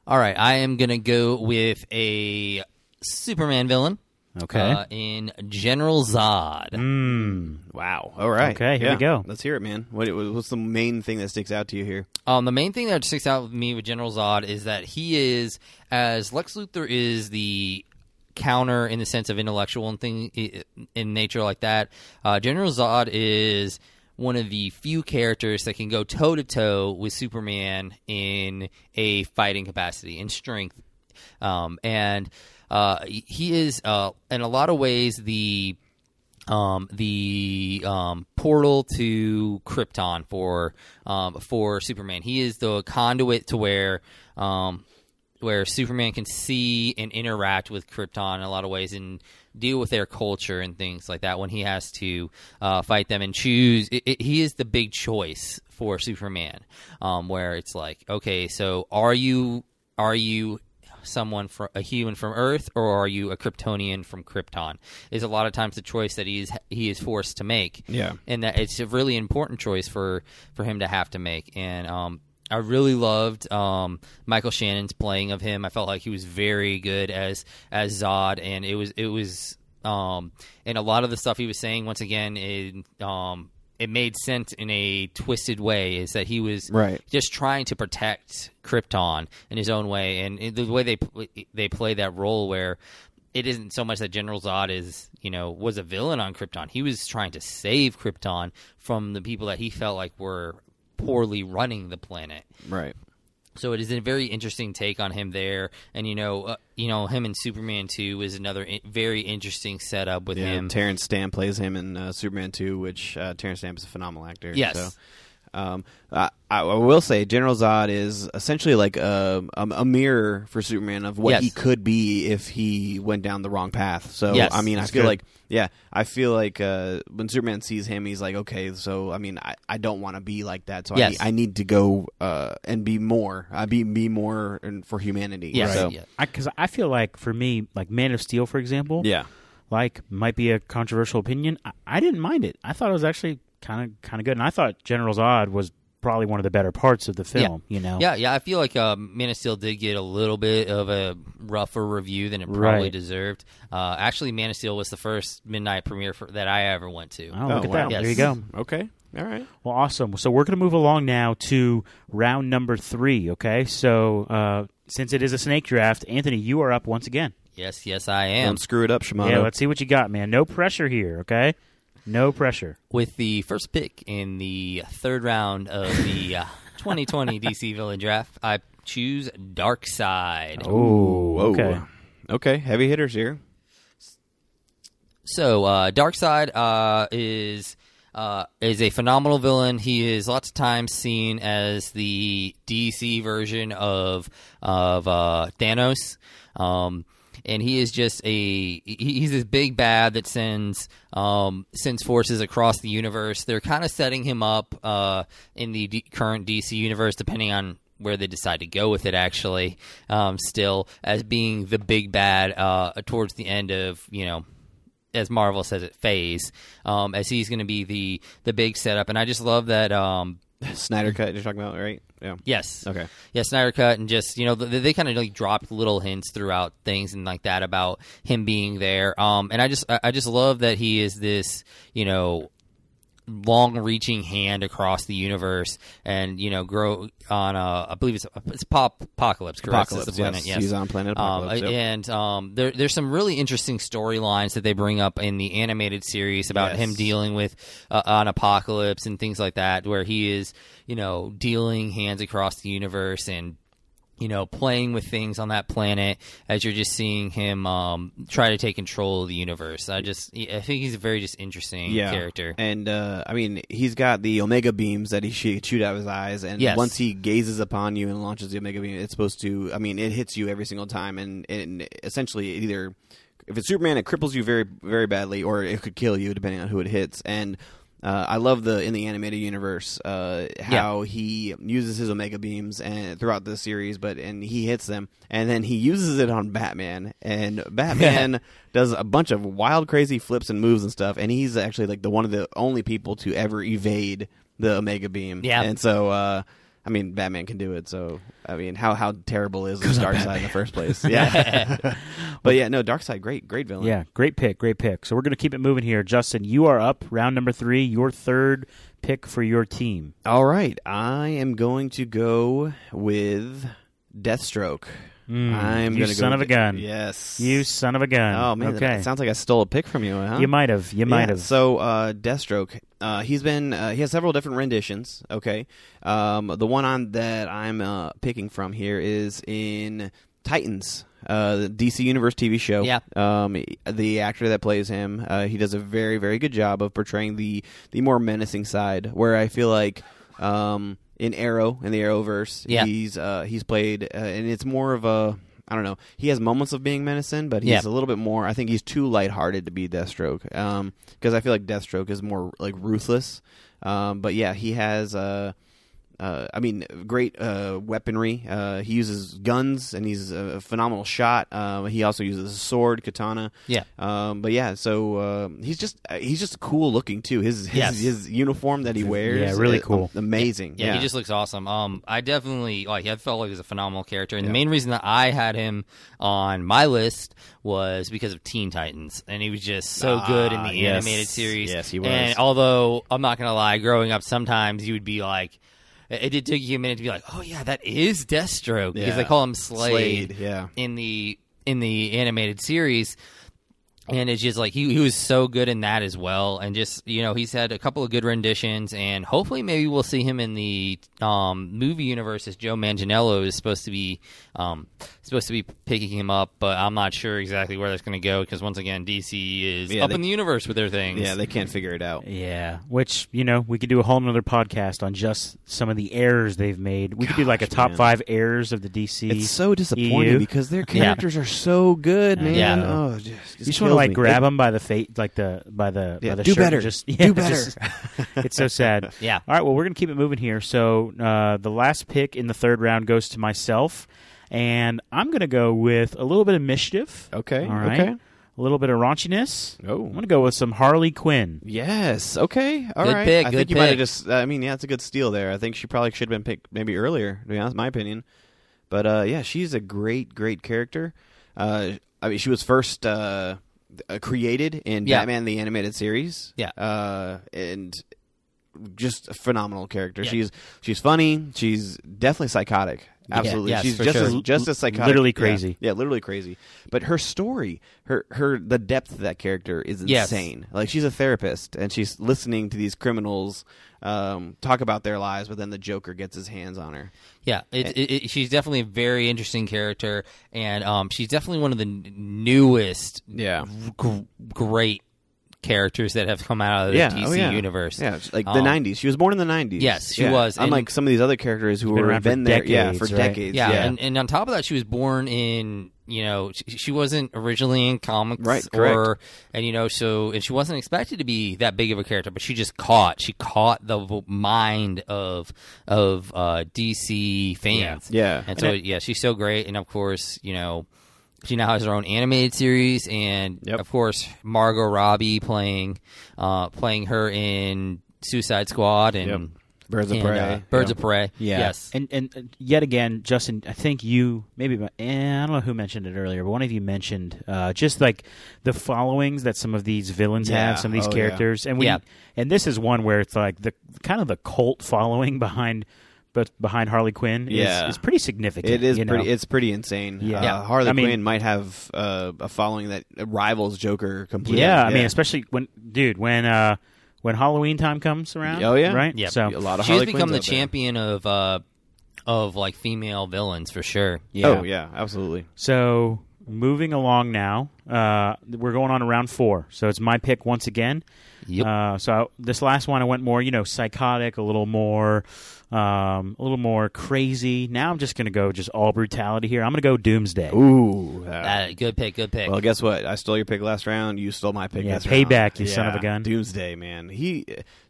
[SPEAKER 3] All right, I am gonna go with a Superman villain.
[SPEAKER 1] Okay.
[SPEAKER 3] Uh, in General Zod.
[SPEAKER 1] Mm.
[SPEAKER 2] Wow. All right.
[SPEAKER 1] Okay, here we go.
[SPEAKER 2] Let's hear it, man. What, what's the main thing that sticks out to you here?
[SPEAKER 3] Um, the main thing that sticks out with me with General Zod is that he is, as Lex Luthor is the counter in the sense of intellectual and thing in nature like that. Uh, General Zod is one of the few characters that can go toe to toe with Superman in a fighting capacity in strength, um, and uh, he is uh, in a lot of ways the um, the um, portal to Krypton for um, for Superman. He is the conduit to where um, where Superman can see and interact with Krypton in a lot of ways and deal with their culture and things like that when he has to uh, fight them and choose. It, it, he is the big choice for Superman, um, where it's like, okay, so are you are you someone from a human from Earth or are you a Kryptonian from Krypton? Is a lot of times the choice that he is he is forced to make.
[SPEAKER 2] Yeah.
[SPEAKER 3] and that it's a really important choice for for him to have to make. And um, I really loved um, Michael Shannon's playing of him. I felt like he was very good as as Zod, and it was it was um, and a lot of the stuff he was saying once again it um, it made sense in a twisted way. Is that he was
[SPEAKER 2] Right.
[SPEAKER 3] just trying to protect Krypton in his own way, and the way they they play that role where it isn't so much that General Zod is you know was a villain on Krypton. He was trying to save Krypton from the people that he felt like were poorly running the planet.
[SPEAKER 2] Right.
[SPEAKER 3] So it is a very interesting take on him there, and you know, uh, you know, him and Superman two is another I- very interesting setup with
[SPEAKER 2] Yeah.
[SPEAKER 3] him.
[SPEAKER 2] Terence Stamp plays him in uh, Superman 2, which uh, Terence Stamp is a phenomenal actor.
[SPEAKER 3] Yes.
[SPEAKER 2] So. Um, I, I will say General Zod is essentially like a, a, a mirror for Superman of what
[SPEAKER 3] Yes.
[SPEAKER 2] he could be if he went down the wrong path. So
[SPEAKER 3] Yes,
[SPEAKER 2] I mean, I feel
[SPEAKER 1] good.
[SPEAKER 2] like yeah, I feel like uh, when Superman sees him, he's like, okay, so I mean, I, I don't want to be like that. So I,
[SPEAKER 3] Yes.
[SPEAKER 2] need, I need to go uh, and be more. I be be more in, for humanity.
[SPEAKER 3] Yes.
[SPEAKER 2] So,
[SPEAKER 3] Yeah.
[SPEAKER 1] Because I, feel like for me, like Man of Steel, for example,
[SPEAKER 2] yeah.
[SPEAKER 1] like might be a controversial opinion. I, I didn't mind it. I thought it was actually kind of kind of good, and I thought General Zod was probably one of the better parts of the film. You know,
[SPEAKER 3] Yeah, yeah. I feel like um, Man of Steel did get a little bit of a rougher review than it probably
[SPEAKER 1] Right.
[SPEAKER 3] deserved. Uh, actually, Man of Steel was the first midnight premiere for, that I ever went to.
[SPEAKER 1] Oh, look at
[SPEAKER 2] wow.
[SPEAKER 1] that!
[SPEAKER 3] Yes.
[SPEAKER 1] There you go.
[SPEAKER 2] Okay. All right.
[SPEAKER 1] Well, awesome. So we're going to move along now to round number three. Okay, so uh, since it is a snake draft, Anthony, you are up once again.
[SPEAKER 3] Yes, yes, I am.
[SPEAKER 2] Don't screw it up, Shimano.
[SPEAKER 1] Yeah, let's see what you got, man. No pressure here. Okay, no pressure.
[SPEAKER 3] With the first pick in the third round of the uh, [LAUGHS] 2020 DC Villain Draft, I choose Darkseid.
[SPEAKER 1] Oh, okay.
[SPEAKER 2] Okay. Heavy hitters here.
[SPEAKER 3] So, uh, Darkseid uh, is uh, is a phenomenal villain. He is lots of times seen as the DC version of of uh, Thanos. Um, and he is just a he's this big bad that sends um, sends forces across the universe. They're kind of setting him up uh, in the D- current DC universe, depending on where they decide to go with it. Actually, um, still as being the big bad uh, towards the end of you know as Marvel says it, phase, um, as he's going to be the the big setup. And I just love that. Um, [LAUGHS]
[SPEAKER 2] Snyder cut you're talking about, right? Yeah.
[SPEAKER 3] yes,
[SPEAKER 2] Okay.
[SPEAKER 3] yeah, Snyder cut, and just you know they, they kind of like dropped little hints throughout things and like that about him being there. Um, and I just I I just love that he is this you know long-reaching hand across the universe and you know grow on a I believe it's it's pop Apokolips correct?
[SPEAKER 2] Apokolips,
[SPEAKER 3] the planet,
[SPEAKER 2] yes. He's on planet
[SPEAKER 3] Um,
[SPEAKER 2] Apokolips, yep.
[SPEAKER 3] and um, there, there's some really interesting storylines that they bring up in the animated series about
[SPEAKER 2] Yes.
[SPEAKER 3] him dealing with uh, an apocalypse and things like that, where he is, you know, dealing hands across the universe and you know playing with things on that planet as you're just seeing him um, try to take control of the universe. I just I think he's a very just interesting
[SPEAKER 2] yeah.
[SPEAKER 3] character.
[SPEAKER 2] And uh, I mean, he's got the Omega beams that he shoot shoot out of his eyes, and
[SPEAKER 3] Yes.
[SPEAKER 2] once he gazes upon you and launches the Omega beam, it's supposed to. I mean, it hits you every single time, and, and essentially, either if it's Superman, it cripples you very very badly, or it could kill you depending on who it hits. And uh, I love the in the animated universe uh, how he uses his Omega beams and throughout the series, but and he hits them, and then he uses it on Batman, and [LAUGHS] Batman does a bunch of wild, crazy flips and moves and stuff, and he's actually like the one of the only people to ever evade the Omega beam.
[SPEAKER 3] Yeah.
[SPEAKER 2] and so. Uh, I mean, Batman can do it. So, I mean, how how terrible is [LAUGHS] the Darkseid in the first place? [LAUGHS] Yeah, [LAUGHS] but yeah, no, Darkseid, great, great villain.
[SPEAKER 1] Yeah, great pick, great pick. So we're going to keep it moving here. Justin, you are up, round number three, your third pick for your team.
[SPEAKER 2] All right, I am going to go with Deathstroke. I'm
[SPEAKER 1] Mm, you
[SPEAKER 2] gonna
[SPEAKER 1] son
[SPEAKER 2] go
[SPEAKER 1] of a gun.
[SPEAKER 2] Yes,
[SPEAKER 1] You son of a gun.
[SPEAKER 2] Oh man,
[SPEAKER 1] okay.
[SPEAKER 2] it sounds like I stole a pick from you. Huh?
[SPEAKER 1] you might have. You might
[SPEAKER 2] Yeah,
[SPEAKER 1] have.
[SPEAKER 2] So, uh, Deathstroke, uh, he's been uh, he has several different renditions. Okay, um, the one on that I'm uh, picking from here is in Titans, uh, the DC Universe TV show.
[SPEAKER 3] Yeah.
[SPEAKER 2] Um, the actor that plays him, uh, he does a very very good job of portraying the the more menacing side. Where I feel like. Um, in Arrow, in the Arrowverse,
[SPEAKER 3] Yeah.
[SPEAKER 2] he's uh, he's played, uh, and it's more of a I don't know. He has moments of being menacing, but he's
[SPEAKER 3] Yeah.
[SPEAKER 2] a little bit more. I think he's too lighthearted to be Deathstroke. Because I feel like Deathstroke is more like ruthless. Um, but yeah, he has. Uh, uh, I mean, great uh, weaponry. Uh, he uses guns, and he's a phenomenal shot. Uh, he also uses a sword, katana.
[SPEAKER 3] Yeah.
[SPEAKER 2] Um, but yeah, so uh, he's just he's just cool looking too. His his,
[SPEAKER 3] Yes.
[SPEAKER 2] his uniform that he wears,
[SPEAKER 1] Yeah, really cool.
[SPEAKER 2] amazing.
[SPEAKER 3] Yeah,
[SPEAKER 2] Yeah,
[SPEAKER 3] he just looks awesome. Um, I definitely like. I felt like he was a phenomenal character, and the main reason that I had him on my list was because of Teen Titans, and he was just so good in
[SPEAKER 2] Ah,
[SPEAKER 3] the
[SPEAKER 2] yes.
[SPEAKER 3] animated series.
[SPEAKER 2] Yes, he was.
[SPEAKER 3] And although I'm not gonna lie, growing up, sometimes you would be like. It it did take you a minute to be like, oh yeah, that is Deathstroke because
[SPEAKER 2] Yeah.
[SPEAKER 3] they call him Slade,
[SPEAKER 2] Slade, yeah.
[SPEAKER 3] in the in the animated series and it's just like he, he was so good in that as well and just you know he's had a couple of good renditions and hopefully maybe we'll see him in the um, movie universe as joe manganiello is supposed to be um, supposed to be picking him up but i'm not sure exactly where that's going to go because once again dc is
[SPEAKER 2] Yeah,
[SPEAKER 3] up
[SPEAKER 2] they-
[SPEAKER 3] in the universe with their things
[SPEAKER 2] yeah, they can't figure it out.
[SPEAKER 1] Yeah, which you know we could do a whole nother podcast on just some of the errors they've made. We could do like a top
[SPEAKER 2] man.
[SPEAKER 1] five errors of the DC.
[SPEAKER 2] It's so disappointing
[SPEAKER 1] EU.
[SPEAKER 2] because their characters are so good, man.
[SPEAKER 3] Yeah.
[SPEAKER 2] Oh, just, just
[SPEAKER 1] you just want to like
[SPEAKER 2] me.
[SPEAKER 1] grab them by the fate, like the by the
[SPEAKER 2] Yeah,
[SPEAKER 1] by the
[SPEAKER 2] do
[SPEAKER 1] shirt
[SPEAKER 2] better.
[SPEAKER 1] Just,
[SPEAKER 2] Do
[SPEAKER 1] yeah, [LAUGHS]
[SPEAKER 2] better.
[SPEAKER 1] just- [LAUGHS] it's so sad. [LAUGHS]
[SPEAKER 3] Yeah.
[SPEAKER 1] All right. Well, we're gonna keep it moving here. So uh, the last pick in the third round goes to myself, and I'm gonna go with a little bit of mischief.
[SPEAKER 2] Okay,
[SPEAKER 1] All right.
[SPEAKER 2] okay.
[SPEAKER 1] A little bit of raunchiness.
[SPEAKER 2] Oh.
[SPEAKER 1] I'm gonna go with some Harley Quinn.
[SPEAKER 2] Yes. Okay. All
[SPEAKER 3] Good
[SPEAKER 2] right.
[SPEAKER 3] pick,
[SPEAKER 2] I
[SPEAKER 3] good
[SPEAKER 2] think you might have
[SPEAKER 3] pick.
[SPEAKER 2] just. I mean, yeah, it's a good steal there. I think she probably should have been picked maybe earlier. To be honest, my opinion. But uh, yeah, she's a great, great character. Uh, I mean, she was first uh, created in
[SPEAKER 3] Yeah.
[SPEAKER 2] Batman the animated series.
[SPEAKER 3] Yeah.
[SPEAKER 2] Uh, and just a phenomenal character.
[SPEAKER 3] Yeah.
[SPEAKER 2] She's she's funny. She's definitely psychotic. Absolutely,
[SPEAKER 3] yes,
[SPEAKER 2] she's just
[SPEAKER 3] sure.
[SPEAKER 2] as, just as psychotic.
[SPEAKER 1] Literally crazy.
[SPEAKER 2] Yeah, literally crazy. But her story, her her the depth of that character is
[SPEAKER 3] Yes.
[SPEAKER 2] insane. Like she's a therapist and she's listening to these criminals um, talk about their lives, but then the Joker gets his hands on her.
[SPEAKER 3] Yeah, it, it, it, she's definitely a very interesting character, and um, she's definitely one of the newest
[SPEAKER 2] Yeah.
[SPEAKER 3] gr- great characters that have come out of the
[SPEAKER 2] yeah,
[SPEAKER 3] DC
[SPEAKER 2] oh, yeah.
[SPEAKER 3] universe.
[SPEAKER 2] Yeah, it's like the
[SPEAKER 3] Um,
[SPEAKER 2] '90s. She was born in the '90s.
[SPEAKER 3] Yes, she
[SPEAKER 2] Yeah.
[SPEAKER 3] was, and-
[SPEAKER 2] Unlike some of these other characters who
[SPEAKER 1] been
[SPEAKER 2] were been there, yeah, for
[SPEAKER 1] decades, right?
[SPEAKER 2] decades.
[SPEAKER 3] Yeah,
[SPEAKER 2] Yeah,
[SPEAKER 3] And, and on top of that, she was born in you know she, she wasn't originally in comics,
[SPEAKER 2] Right,
[SPEAKER 3] Or
[SPEAKER 2] correct.
[SPEAKER 3] and you know so and she wasn't expected to be that big of a character, but she just caught she caught the mind of of uh, DC fans.
[SPEAKER 2] Yeah.
[SPEAKER 3] and so
[SPEAKER 1] And
[SPEAKER 3] yeah, she's so great, and of course you know. She now has her own animated series, and
[SPEAKER 2] Yep.
[SPEAKER 3] of course Margot Robbie playing, uh, playing her in Suicide Squad and
[SPEAKER 2] Yep. Birds of
[SPEAKER 3] and,
[SPEAKER 2] Prey.
[SPEAKER 3] uh, Birds
[SPEAKER 2] Yeah.
[SPEAKER 3] of Prey.
[SPEAKER 1] Yeah.
[SPEAKER 3] Yes.
[SPEAKER 1] And and uh, yet again, Justin, I think you maybe eh, I don't know who mentioned it earlier, but one of you mentioned uh, just like the followings that some of these villains
[SPEAKER 2] Yeah.
[SPEAKER 1] have, some of these
[SPEAKER 2] Oh, yeah.
[SPEAKER 1] characters, and we
[SPEAKER 3] Yeah.
[SPEAKER 1] and this is one where it's like the kind of the cult following [LAUGHS] behind, but behind Harley Quinn
[SPEAKER 2] Yeah.
[SPEAKER 1] is, is pretty significant.
[SPEAKER 2] It is
[SPEAKER 1] you know?
[SPEAKER 2] pretty. It's pretty insane.
[SPEAKER 1] Yeah.
[SPEAKER 2] Uh,
[SPEAKER 1] Yeah.
[SPEAKER 2] Harley
[SPEAKER 1] I mean-
[SPEAKER 2] Quinn might have uh, a following that rivals Joker completely.
[SPEAKER 1] yeah, I mean, especially when dude when uh when Halloween time comes around.
[SPEAKER 2] Oh, yeah?
[SPEAKER 1] right.
[SPEAKER 3] Yep.
[SPEAKER 1] So
[SPEAKER 2] a lot of
[SPEAKER 3] She's
[SPEAKER 2] Harley
[SPEAKER 3] become
[SPEAKER 2] Quinns
[SPEAKER 3] the
[SPEAKER 2] out there.
[SPEAKER 3] champion of uh of like female villains for sure.
[SPEAKER 1] yeah.
[SPEAKER 2] Oh yeah, absolutely.
[SPEAKER 1] So moving along now, uh, we're going on to round four. So it's my pick once again.
[SPEAKER 3] Yep.
[SPEAKER 1] Uh, so I, this last one, I went more, you know, psychotic, a little more, um, a little more crazy. Now I'm just going to go just all brutality here. I'm going to go Doomsday.
[SPEAKER 2] Ooh. uh,
[SPEAKER 3] Uh, good pick, good pick.
[SPEAKER 2] well, guess what? I stole your pick last round. You stole my pick.
[SPEAKER 1] Yeah,
[SPEAKER 2] this
[SPEAKER 1] payback,
[SPEAKER 2] round.
[SPEAKER 1] you son of a gun.
[SPEAKER 2] Doomsday, man. He.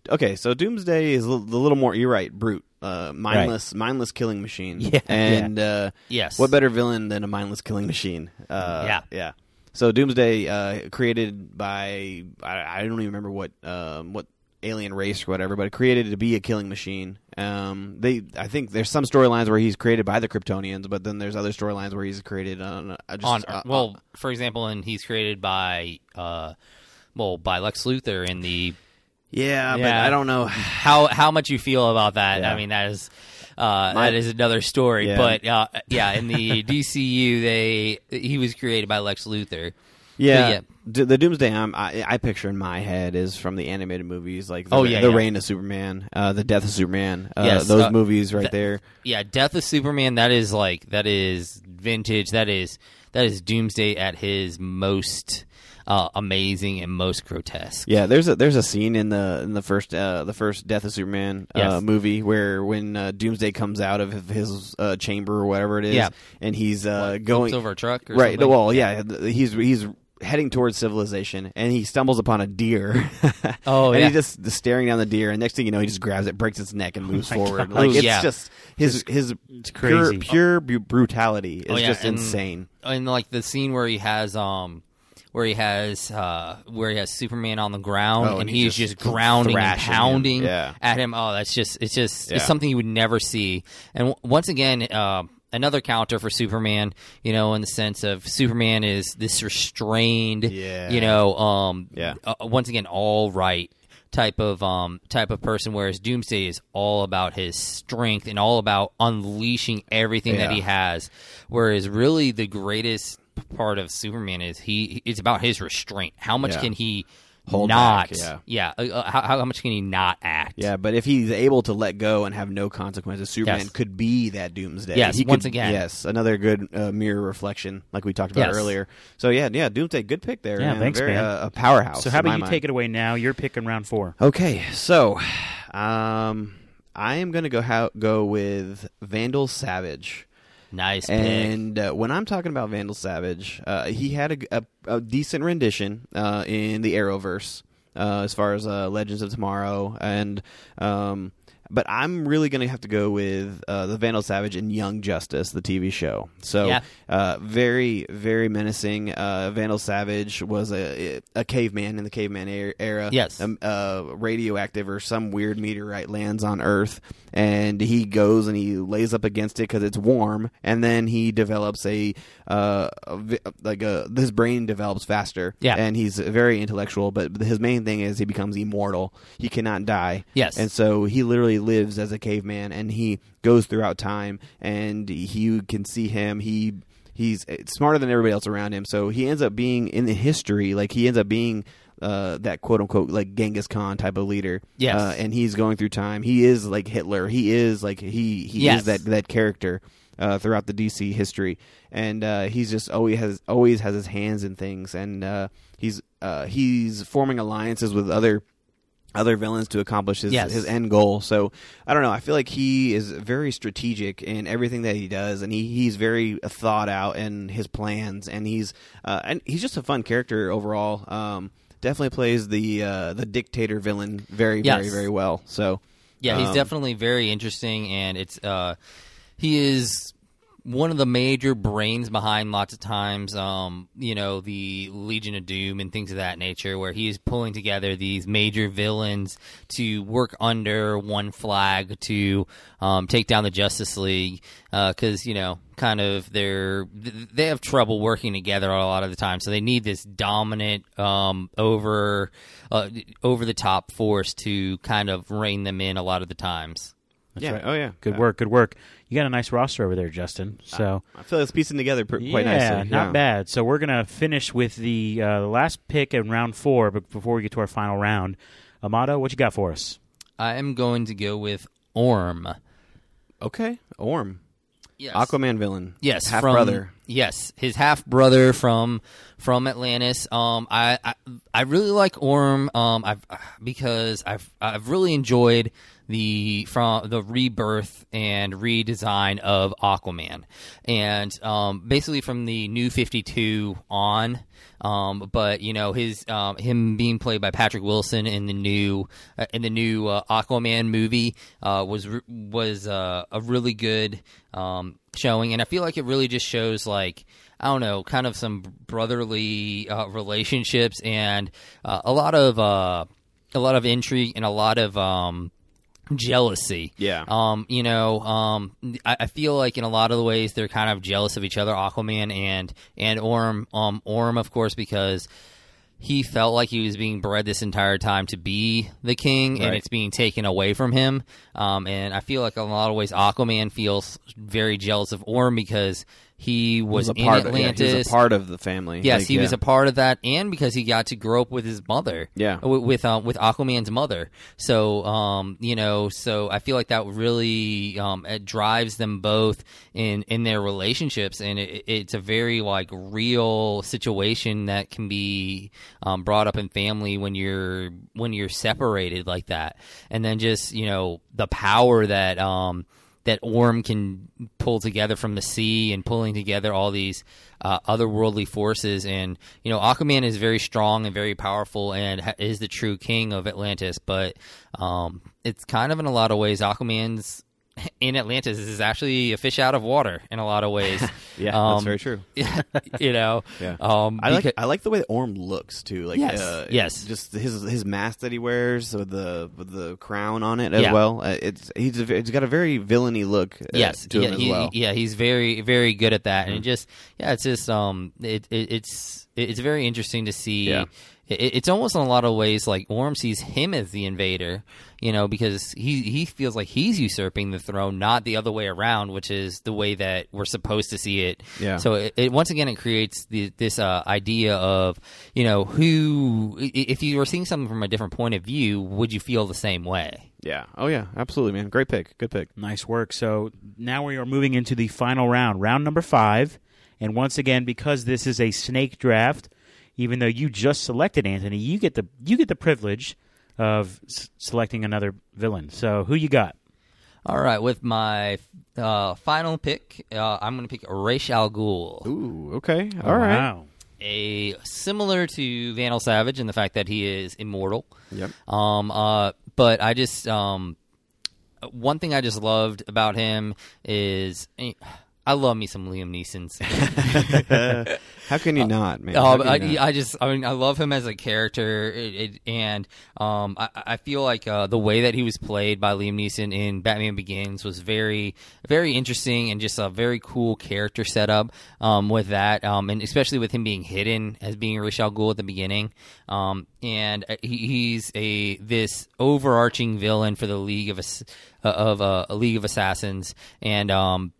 [SPEAKER 2] Okay, so Doomsday is a little, more. You're right, brute, uh, mindless, mindless killing machine. [LAUGHS]
[SPEAKER 1] Yeah,
[SPEAKER 2] and Uh,
[SPEAKER 3] yes.
[SPEAKER 2] what better villain than a mindless killing machine? Uh,
[SPEAKER 3] Yeah.
[SPEAKER 2] yeah. So Doomsday, uh, created by I, I don't even remember what um, what alien race or whatever, but created to be a killing machine. Um, they I think there's some storylines where he's created by the Kryptonians, but then there's other storylines where he's created on uh, just
[SPEAKER 3] on
[SPEAKER 2] uh,
[SPEAKER 3] well, for example, and he's created by uh well by Lex Luthor in the
[SPEAKER 2] yeah, but I don't know.
[SPEAKER 3] how how much you feel about that.
[SPEAKER 2] Yeah.
[SPEAKER 3] I mean that is uh,
[SPEAKER 2] My-
[SPEAKER 3] that is another story,
[SPEAKER 2] Yeah.
[SPEAKER 3] but uh, yeah, in the [LAUGHS] DCU, they he was created by Lex Luthor.
[SPEAKER 2] Yeah,
[SPEAKER 3] yeah.
[SPEAKER 2] D- the Doomsday I'm, I, I picture in my head is from the animated movies, like the,
[SPEAKER 3] Oh, yeah,
[SPEAKER 2] the
[SPEAKER 3] yeah.
[SPEAKER 2] Reign of Superman, uh, the Death of Superman. Uh,
[SPEAKER 3] Yes,
[SPEAKER 2] those
[SPEAKER 3] uh,
[SPEAKER 2] movies right
[SPEAKER 3] that-
[SPEAKER 2] there.
[SPEAKER 3] Yeah, Death of Superman. That is like that is vintage. That is that is Doomsday at his most uh, amazing and most grotesque.
[SPEAKER 2] Yeah, there's a there's a scene in the in the first uh, the first Death of Superman uh,
[SPEAKER 3] Yes.
[SPEAKER 2] movie where when uh, Doomsday comes out of his uh, chamber or whatever it is,
[SPEAKER 3] Yeah.
[SPEAKER 2] and he's uh, going
[SPEAKER 3] over a truck or
[SPEAKER 2] right.
[SPEAKER 3] something?
[SPEAKER 2] Well, yeah, th- he's he's heading towards civilization, and he stumbles upon a deer. [LAUGHS]
[SPEAKER 3] Oh,
[SPEAKER 2] and
[SPEAKER 3] yeah.
[SPEAKER 2] he's just staring down the deer, and next thing you know, he just grabs it, breaks its neck, and moves
[SPEAKER 1] my
[SPEAKER 2] forward.
[SPEAKER 1] God.
[SPEAKER 2] Like
[SPEAKER 3] Oh,
[SPEAKER 2] it's
[SPEAKER 3] yeah.
[SPEAKER 2] just his his
[SPEAKER 1] It's
[SPEAKER 2] pure
[SPEAKER 1] crazy.
[SPEAKER 2] pure bu- brutality is
[SPEAKER 3] Oh, yeah,
[SPEAKER 2] just
[SPEAKER 3] and-
[SPEAKER 2] insane.
[SPEAKER 3] and like the scene where he has um where he has uh where he has Superman on the ground
[SPEAKER 2] Oh,
[SPEAKER 3] and, he's
[SPEAKER 2] he's
[SPEAKER 3] just,
[SPEAKER 2] just
[SPEAKER 3] grounding and
[SPEAKER 2] thrashing him.
[SPEAKER 3] pounding
[SPEAKER 2] Yeah.
[SPEAKER 3] at him. Oh, that's just it's just
[SPEAKER 2] Yeah.
[SPEAKER 3] it's something you would never see. And w- once again, uh, another counter for Superman. You know, in the sense of Superman is this restrained.
[SPEAKER 2] Yeah.
[SPEAKER 3] You know, um,
[SPEAKER 2] Yeah.
[SPEAKER 3] uh, once again, all right type of um type of person whereas doomsday is all about his strength and all about unleashing everything that he has whereas really the greatest part of superman is he it's about his restraint how much
[SPEAKER 2] Yeah.
[SPEAKER 3] can he
[SPEAKER 2] Hold
[SPEAKER 3] not
[SPEAKER 2] back, yeah.
[SPEAKER 3] uh, uh, how, how much can he not act
[SPEAKER 2] Yeah, but if he's able to let go and have no consequences, Superman
[SPEAKER 3] Yes.
[SPEAKER 2] could be that Doomsday.
[SPEAKER 3] Yes,
[SPEAKER 2] He
[SPEAKER 3] once
[SPEAKER 2] could-
[SPEAKER 3] again.
[SPEAKER 2] Yes, another good uh, mirror reflection, like we talked about
[SPEAKER 3] Yes.
[SPEAKER 2] earlier. So yeah, yeah, Doomsday, good pick there.
[SPEAKER 1] Yeah,
[SPEAKER 2] man.
[SPEAKER 1] thanks,
[SPEAKER 2] Very,
[SPEAKER 1] man.
[SPEAKER 2] Uh, a powerhouse.
[SPEAKER 1] So how about you
[SPEAKER 2] mind.
[SPEAKER 1] take it away now? You're picking round four.
[SPEAKER 2] Okay, so [SIGHS] um, I am going to go how, go with Vandal Savage.
[SPEAKER 3] Nice pick.
[SPEAKER 2] And uh, when I'm talking about Vandal Savage, uh, he had a, a, a decent rendition uh, in the Arrowverse uh, as far as uh, Legends of Tomorrow, and um, but I'm really going to have to go with uh, the Vandal Savage and Young Justice, the TV show. So
[SPEAKER 3] Yeah.
[SPEAKER 2] uh, very, very menacing. Uh, Vandal Savage was a a caveman in the caveman er- era.
[SPEAKER 3] Yes.
[SPEAKER 2] Um, uh, radioactive or some weird meteorite lands on Earth, and he goes and he lays up against it because it's warm, and then he develops a, uh, a like a his brain develops faster.
[SPEAKER 3] Yeah.
[SPEAKER 2] and he's very intellectual, but his main thing is he becomes immortal. He cannot die.
[SPEAKER 3] Yes.
[SPEAKER 2] and so he literally lives as a caveman, and he goes throughout time, and he can see him. He he's smarter than everybody else around him, so he ends up being in the history. Like he ends up being uh, that quote unquote like Genghis Khan type of leader.
[SPEAKER 3] Yes.
[SPEAKER 2] uh, and he's going through time. He is like Hitler. He is like he he
[SPEAKER 3] Yes.
[SPEAKER 2] is that that character. Uh, throughout the DC history, and uh, he's just always has always has his hands in things, and uh, he's uh, he's forming alliances with other other villains to accomplish his
[SPEAKER 3] Yes.
[SPEAKER 2] his end goal. So I don't know. I feel like he is very strategic in everything that he does, and he, he's very thought out in his plans, and he's uh, and he's just a fun character overall. Um, definitely plays the uh, the dictator villain very
[SPEAKER 3] Yes.
[SPEAKER 2] very very well. So
[SPEAKER 3] Yeah, he's
[SPEAKER 2] um,
[SPEAKER 3] definitely very interesting, and it's uh, he is one of the major brains behind lots of times, um, you know, the Legion of Doom and things of that nature, where he is pulling together these major villains to work under one flag to um, take down the Justice League, because you know, kind of they're they have trouble working together a lot of the time, so they need this dominant, um, over uh, over the top force to kind of rein them in a lot of the times.
[SPEAKER 2] Yeah.
[SPEAKER 1] right.
[SPEAKER 2] Oh yeah.
[SPEAKER 1] Good
[SPEAKER 2] Uh,
[SPEAKER 1] work, good work. You got a nice roster over there, Justin. So
[SPEAKER 2] I feel it's piecing together pr- quite
[SPEAKER 1] yeah,
[SPEAKER 2] nicely.
[SPEAKER 1] not
[SPEAKER 2] yeah.
[SPEAKER 1] bad. So we're gonna finish with the uh, the last pick in round four, but before we get to our final round, Amato, what you got for us?
[SPEAKER 3] I am going to go with Orm.
[SPEAKER 2] Okay. Orm.
[SPEAKER 3] Yes.
[SPEAKER 2] Aquaman villain.
[SPEAKER 3] Yes,
[SPEAKER 2] Half
[SPEAKER 3] from,
[SPEAKER 2] brother.
[SPEAKER 3] Yes, his half brother from from Atlantis. Um, I, I I really like Orm. Um, I've because I've I've really enjoyed the from the rebirth and redesign of Aquaman, and um, basically from the New Fifty Two on. Um, but you know his um, him being played by Patrick Wilson in the new uh, in the new uh, Aquaman movie uh, was was uh, a really good um, showing, and I feel like it really just shows like I don't know, kind of some brotherly uh, relationships and uh, a lot of a lot of intrigue and a lot of um, jealousy.
[SPEAKER 2] Yeah.
[SPEAKER 3] Um, you know, um, I, I feel like in a lot of the ways they're kind of jealous of each other, Aquaman and and Orm. Um, Orm, of course, because he felt like he was being bred this entire time to be the king, and it's being taken away from him. Um, and I feel like in a lot of ways, Aquaman feels very jealous of Orm because he was,
[SPEAKER 2] He was a
[SPEAKER 3] in
[SPEAKER 2] part of, yeah, he was a part of the family.
[SPEAKER 3] Yes,
[SPEAKER 2] Like,
[SPEAKER 3] he was a part of that, and because he got to grow up with his mother.
[SPEAKER 2] Yeah.
[SPEAKER 3] with with, um, with Aquaman's mother. So, um, you know, so I feel like that really um, it drives them both in in their relationships, and it, it's a very like real situation that can be um, brought up in family when you're when you're separated like that, and then just you know the power that. Um, that Orm can pull together from the sea and pulling together all these uh, otherworldly forces. And you know, Aquaman is very strong and very powerful and ha- is the true king of Atlantis. But um, it's kind of in a lot of ways, Aquaman's [LAUGHS] in Atlantis is actually a fish out of water in a lot of ways. [LAUGHS]
[SPEAKER 2] Yeah,
[SPEAKER 3] Um,
[SPEAKER 2] that's very true. [LAUGHS]
[SPEAKER 3] you know,
[SPEAKER 2] Yeah.
[SPEAKER 3] Um,
[SPEAKER 2] I like
[SPEAKER 3] beca-
[SPEAKER 2] I like the way that Orm looks too. Like
[SPEAKER 3] Yes,
[SPEAKER 2] uh,
[SPEAKER 3] yes.
[SPEAKER 2] just his his mask that he wears with the with the crown on it as
[SPEAKER 3] Yeah.
[SPEAKER 2] well. Uh, it's he's a, he's got a very villainy look. Uh,
[SPEAKER 3] yes,
[SPEAKER 2] to
[SPEAKER 3] yeah,
[SPEAKER 2] him as
[SPEAKER 3] he-
[SPEAKER 2] well. Mm-hmm.
[SPEAKER 3] yeah, he's very, very good at that, and just, yeah, it's just, um, it, it it's, it's very interesting to see.
[SPEAKER 2] Yeah.
[SPEAKER 3] It, it's almost in a lot of ways like Orm sees him as the invader, you know, because he he feels like he's usurping the throne, not the other way around, which is the way that we're supposed to see it.
[SPEAKER 2] Yeah.
[SPEAKER 3] So it, it once again it creates the, this uh, idea of you know who if you were seeing something from a different point of view, would you feel the same way?
[SPEAKER 2] Yeah. Oh yeah. Absolutely, man. Great pick. Good pick.
[SPEAKER 1] Nice work. So now we are moving into the final round, round number five. And once again, because this is a snake draft, even though you just selected Anthony, you get the you get the privilege of s- selecting another villain. So who you got?
[SPEAKER 3] All right, with my uh, final pick, uh, I'm going to pick Ra's al Ghul.
[SPEAKER 2] Ooh. Okay. All right.
[SPEAKER 1] Wow.
[SPEAKER 3] A similar to Vandal Savage in the fact that he is immortal.
[SPEAKER 2] Yep.
[SPEAKER 3] Um, uh, but I just um, one thing I just loved about him is eh, I love me some Liam Neeson's. [LAUGHS]
[SPEAKER 2] How can you not, man?
[SPEAKER 3] Um, I,
[SPEAKER 2] not?
[SPEAKER 3] I just, I mean, I love him as a character, it, it, and um, I, I feel like uh, the way that he was played by Liam Neeson in Batman Begins was very, very interesting, and just a very cool character setup um, with that, um, and especially with him being hidden as being Ra's al Ghul at the beginning, um, and uh, he, he's a this overarching villain for the League of Ass- uh, of uh, a League of Assassins, and um,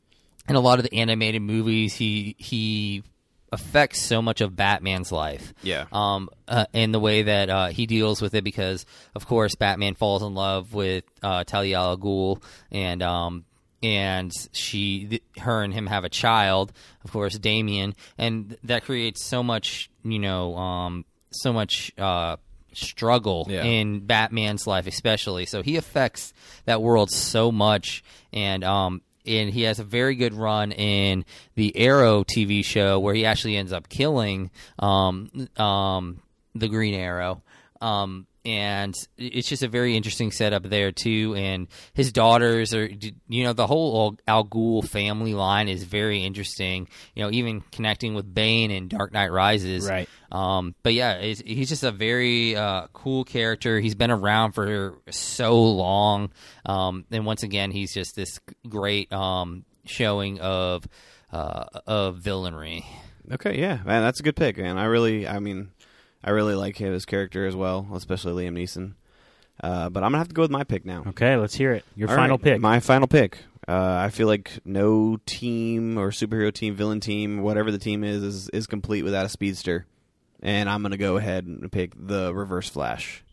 [SPEAKER 3] in a lot of the animated movies, he he affects so much of Batman's life.
[SPEAKER 2] Yeah.
[SPEAKER 3] Um, uh, and the way that uh, he deals with it, because of course Batman falls in love with uh, Talia al Ghul, and um, and she, th- her and him have a child, of course, Damian, and that creates so much, you know, um, so much uh, struggle
[SPEAKER 2] Yeah.
[SPEAKER 3] in Batman's life, especially. So he affects that world so much, and um, and he has a very good run in the Arrow TV show where he actually ends up killing um, um, the Green Arrow. Um, and it's just a very interesting setup there too. And his daughters are, you know, the whole Al Ghul family line is very interesting. You know, even connecting with Bane in Dark Knight Rises.
[SPEAKER 1] Right.
[SPEAKER 3] Um, but yeah, it's, he's just a very uh, cool character. He's been around for so long, um, and once again, he's just this great um, showing of uh, of villainry.
[SPEAKER 2] Okay, yeah, man, that's a good pick, man. I really, I mean, I really like his character as well, especially Liam Neeson. Uh, but I'm gonna have to go with my pick now.
[SPEAKER 1] Okay, let's hear it. Your
[SPEAKER 2] All
[SPEAKER 1] final
[SPEAKER 2] right,
[SPEAKER 1] pick.
[SPEAKER 2] My final pick. Uh, I feel like no team or superhero team, villain team, whatever the team is, is, is complete without a speedster. And I'm going to go ahead and pick the Reverse Flash.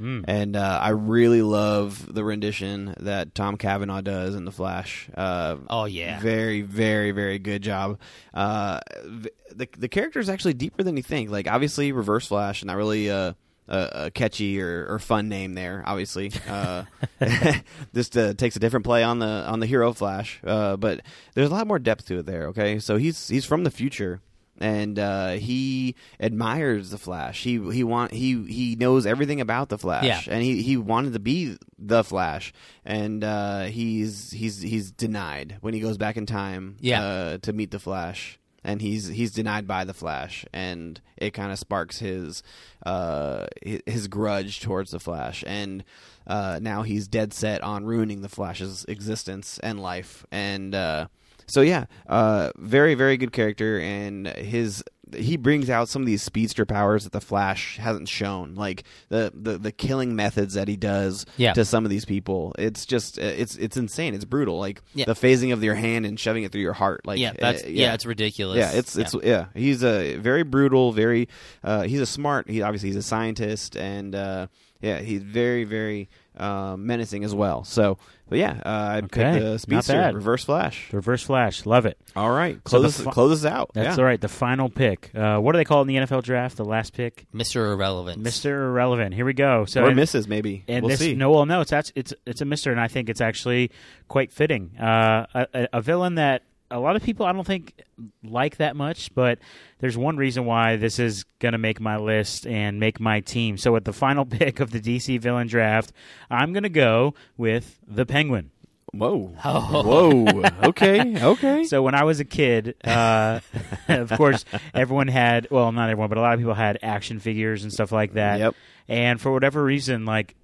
[SPEAKER 1] Mm.
[SPEAKER 2] And uh, I really love the rendition that Tom Cavanagh does in The Flash. Uh,
[SPEAKER 3] Oh yeah,
[SPEAKER 2] very, very, very good job. Uh, the the character is actually deeper than you think. Like obviously, Reverse Flash, not really a, a, a catchy or, or fun name there. Obviously, uh, [LAUGHS] just uh, takes a different play on the on the hero Flash. Uh, but there's a lot more depth to it there. Okay, so he's he's from the future. And uh, he admires the Flash. He he want he he knows everything about the Flash,
[SPEAKER 3] Yeah.
[SPEAKER 2] and he, he wanted to be the Flash, and uh, he's he's he's denied when he goes back in time
[SPEAKER 3] Yeah.
[SPEAKER 2] uh, to meet the Flash, and he's he's denied by the Flash, and it kind of sparks his uh, his grudge towards the Flash, and uh, now he's dead set on ruining the Flash's existence and life, and uh, so yeah, uh, very very good character, and his he brings out some of these speedster powers that the Flash hasn't shown, like the the, the killing methods that he does
[SPEAKER 3] Yeah.
[SPEAKER 2] to some of these people. It's just it's it's insane. It's brutal. Like
[SPEAKER 3] Yeah.
[SPEAKER 2] the phasing of your hand and shoving it through your heart. Like
[SPEAKER 3] yeah, that's
[SPEAKER 2] uh,
[SPEAKER 3] yeah. it's ridiculous.
[SPEAKER 2] yeah, it's it's yeah. He's a very brutal, very uh, he's a smart. He obviously he's a scientist, and uh, yeah, he's very very uh, menacing as well. So, but yeah, uh, I'd
[SPEAKER 1] Okay,
[SPEAKER 2] pick the
[SPEAKER 1] not
[SPEAKER 2] speedster,
[SPEAKER 1] bad.
[SPEAKER 2] Reverse Flash.
[SPEAKER 1] The Reverse Flash, love it.
[SPEAKER 2] All right,
[SPEAKER 1] So
[SPEAKER 2] close
[SPEAKER 1] the
[SPEAKER 2] this,
[SPEAKER 1] fi-
[SPEAKER 2] close this out.
[SPEAKER 1] That's
[SPEAKER 2] yeah.
[SPEAKER 1] all right. The final pick. Uh, what do they call it in the NFL draft? The last pick,
[SPEAKER 3] Mr. Irrelevant.
[SPEAKER 1] Mister Irrelevant. Here we go. So
[SPEAKER 2] or
[SPEAKER 1] and-
[SPEAKER 2] misses maybe.
[SPEAKER 1] And
[SPEAKER 2] we'll
[SPEAKER 1] this,
[SPEAKER 2] see.
[SPEAKER 1] no, well, no, it's act- it's it's a Mister, and I think it's actually quite fitting. Uh, a, a- a villain that a lot of people I don't think like that much, but there's one reason why this is going to make my list and make my team. So, at the final [LAUGHS] pick of the DC villain draft, I'm going to go with the Penguin.
[SPEAKER 2] Whoa,
[SPEAKER 3] Oh.
[SPEAKER 2] whoa. Okay, [LAUGHS] okay.
[SPEAKER 1] So when I was a kid, uh, [LAUGHS] of course, everyone had well, not everyone, but a lot of people had action figures and stuff like that.
[SPEAKER 2] Yep.
[SPEAKER 1] And for whatever reason, like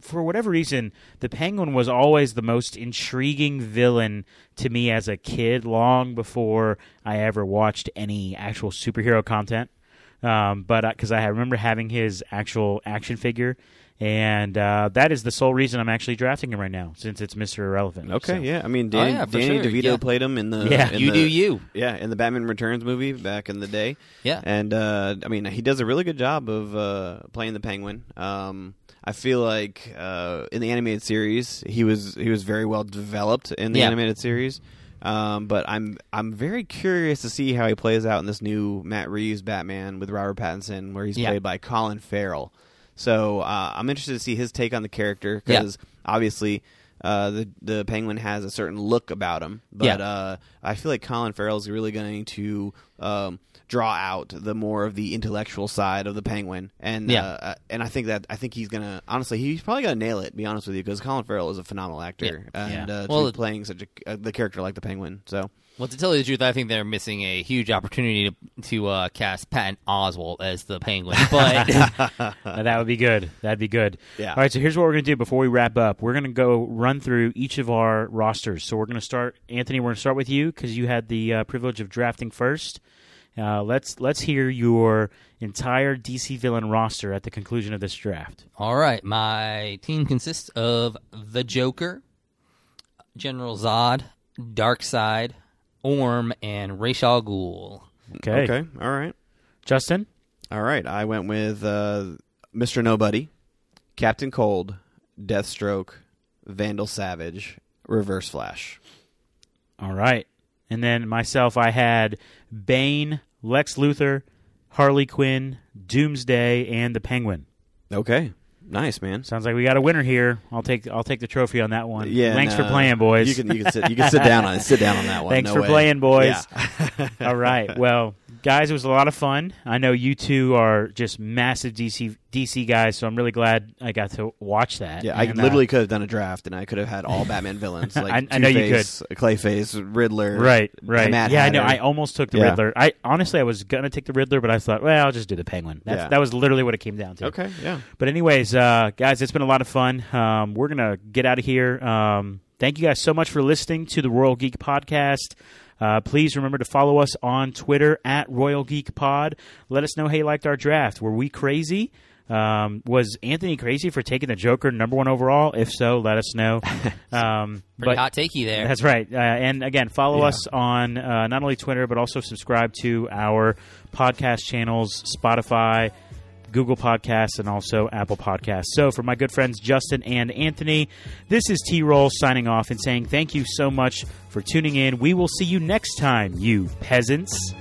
[SPEAKER 1] for whatever reason, the Penguin was always the most intriguing villain to me as a kid, long before I ever watched any actual superhero content. Um, but because I remember having his actual action figure, and uh, that is the sole reason I'm actually drafting him right now, since it's Mister Irrelevant.
[SPEAKER 2] Okay,
[SPEAKER 1] So-
[SPEAKER 2] yeah. I mean,
[SPEAKER 3] Oh,
[SPEAKER 2] Danny,
[SPEAKER 3] yeah,
[SPEAKER 2] Danny
[SPEAKER 3] sure,
[SPEAKER 2] DeVito
[SPEAKER 3] yeah.
[SPEAKER 2] played him in the
[SPEAKER 1] Yeah.
[SPEAKER 2] in
[SPEAKER 3] you
[SPEAKER 2] the-
[SPEAKER 3] do you.
[SPEAKER 2] Yeah, in the Batman Returns movie back in the day.
[SPEAKER 3] Yeah.
[SPEAKER 2] and uh, I mean, he does a really good job of uh, playing the Penguin. Um, I feel like uh, in the animated series, he was he was very well developed in the
[SPEAKER 3] Yeah.
[SPEAKER 2] animated series. Um, but I'm I'm very curious to see how he plays out in this new Matt Reeves Batman with Robert Pattinson, where he's
[SPEAKER 3] Yeah.
[SPEAKER 2] played by Colin Farrell. So uh, I'm interested to see his take on the character
[SPEAKER 3] Yeah.
[SPEAKER 2] because obviously uh, the the Penguin has a certain look about him, but
[SPEAKER 3] Yeah.
[SPEAKER 2] uh, I feel like Colin Farrell is really going to um, draw out the more of the intellectual side of the Penguin, and
[SPEAKER 3] Yeah.
[SPEAKER 2] uh, and I think that I think he's gonna honestly he's probably gonna nail it. To be honest with you, because Colin Farrell is a phenomenal actor,
[SPEAKER 3] Yeah.
[SPEAKER 2] and
[SPEAKER 1] Yeah.
[SPEAKER 2] Uh,
[SPEAKER 3] Well,
[SPEAKER 2] playing such a uh, the character like the Penguin. So
[SPEAKER 3] Well, to tell you the truth, I think they're missing a huge opportunity to, to uh, cast Patton Oswalt as the Penguin. [LAUGHS] But [LAUGHS]
[SPEAKER 1] that would be good. That'd be good.
[SPEAKER 2] Yeah.
[SPEAKER 1] All right. So here's what we're going to do before we wrap up. We're going to go run through each of our rosters. So we're going to start, Anthony. We're going to start with you because you had the uh, privilege of drafting first. Uh, let's let's hear your entire DC villain roster at the conclusion of this draft.
[SPEAKER 3] all right, my team consists of the Joker, General Zod, Darkseid, Orm, and Ra's al Ghul.
[SPEAKER 1] Okay.
[SPEAKER 2] okay, all right,
[SPEAKER 1] Justin.
[SPEAKER 2] all right. I went with uh, Mister Nobody, Captain Cold, Deathstroke, Vandal Savage, Reverse Flash.
[SPEAKER 1] All right. And then myself, I had Bane, Lex Luthor, Harley Quinn, Doomsday, and the Penguin.
[SPEAKER 2] Okay, nice man.
[SPEAKER 1] Sounds like we got a winner here. I'll take I'll take the trophy on that one.
[SPEAKER 2] Yeah,
[SPEAKER 1] Thanks for playing, boys.
[SPEAKER 2] You can you can sit you can sit down on sit down on that one.
[SPEAKER 1] Thanks
[SPEAKER 2] No
[SPEAKER 1] for
[SPEAKER 2] way.
[SPEAKER 1] playing, boys.
[SPEAKER 2] Yeah. [LAUGHS]
[SPEAKER 1] All right. Well, guys, it was a lot of fun. I know you two are just massive DC DC guys, so I'm really glad I got to watch that.
[SPEAKER 2] Yeah, I
[SPEAKER 1] And, uh,
[SPEAKER 2] literally could have done a draft, and I could have had all Batman villains [LAUGHS] like
[SPEAKER 1] I- I know you
[SPEAKER 2] Two-Face, Clayface, Riddler.
[SPEAKER 1] Right, right.
[SPEAKER 2] Mad
[SPEAKER 1] yeah, I know. I almost took the
[SPEAKER 2] Yeah.
[SPEAKER 1] Riddler. I honestly, I was gonna take the Riddler, but I thought, well, I'll just do the Penguin. That's,
[SPEAKER 2] Yeah.
[SPEAKER 1] That was literally what it came down to.
[SPEAKER 2] Okay, yeah.
[SPEAKER 1] But anyways, uh, guys, it's been a lot of fun. Um, we're gonna get out of here. Um, thank you guys so much for listening to the Royal Geek Podcast. Uh, please remember to follow us on Twitter at Royal Geek Pod. Let us know how you liked our draft. Were we crazy? Um, was Anthony crazy for taking the Joker number one overall? If so, let us know. [LAUGHS] Um,
[SPEAKER 3] Pretty
[SPEAKER 1] but
[SPEAKER 3] hot takey there.
[SPEAKER 1] that's right. Uh, and again, follow
[SPEAKER 2] Yeah.
[SPEAKER 1] us on uh, not only Twitter, but also subscribe to our podcast channels, Spotify, Google Podcasts, and also Apple Podcasts. So, for my good friends Justin and Anthony, this is T Roll signing off and saying thank you so much for tuning in. We will see you next time, you peasants.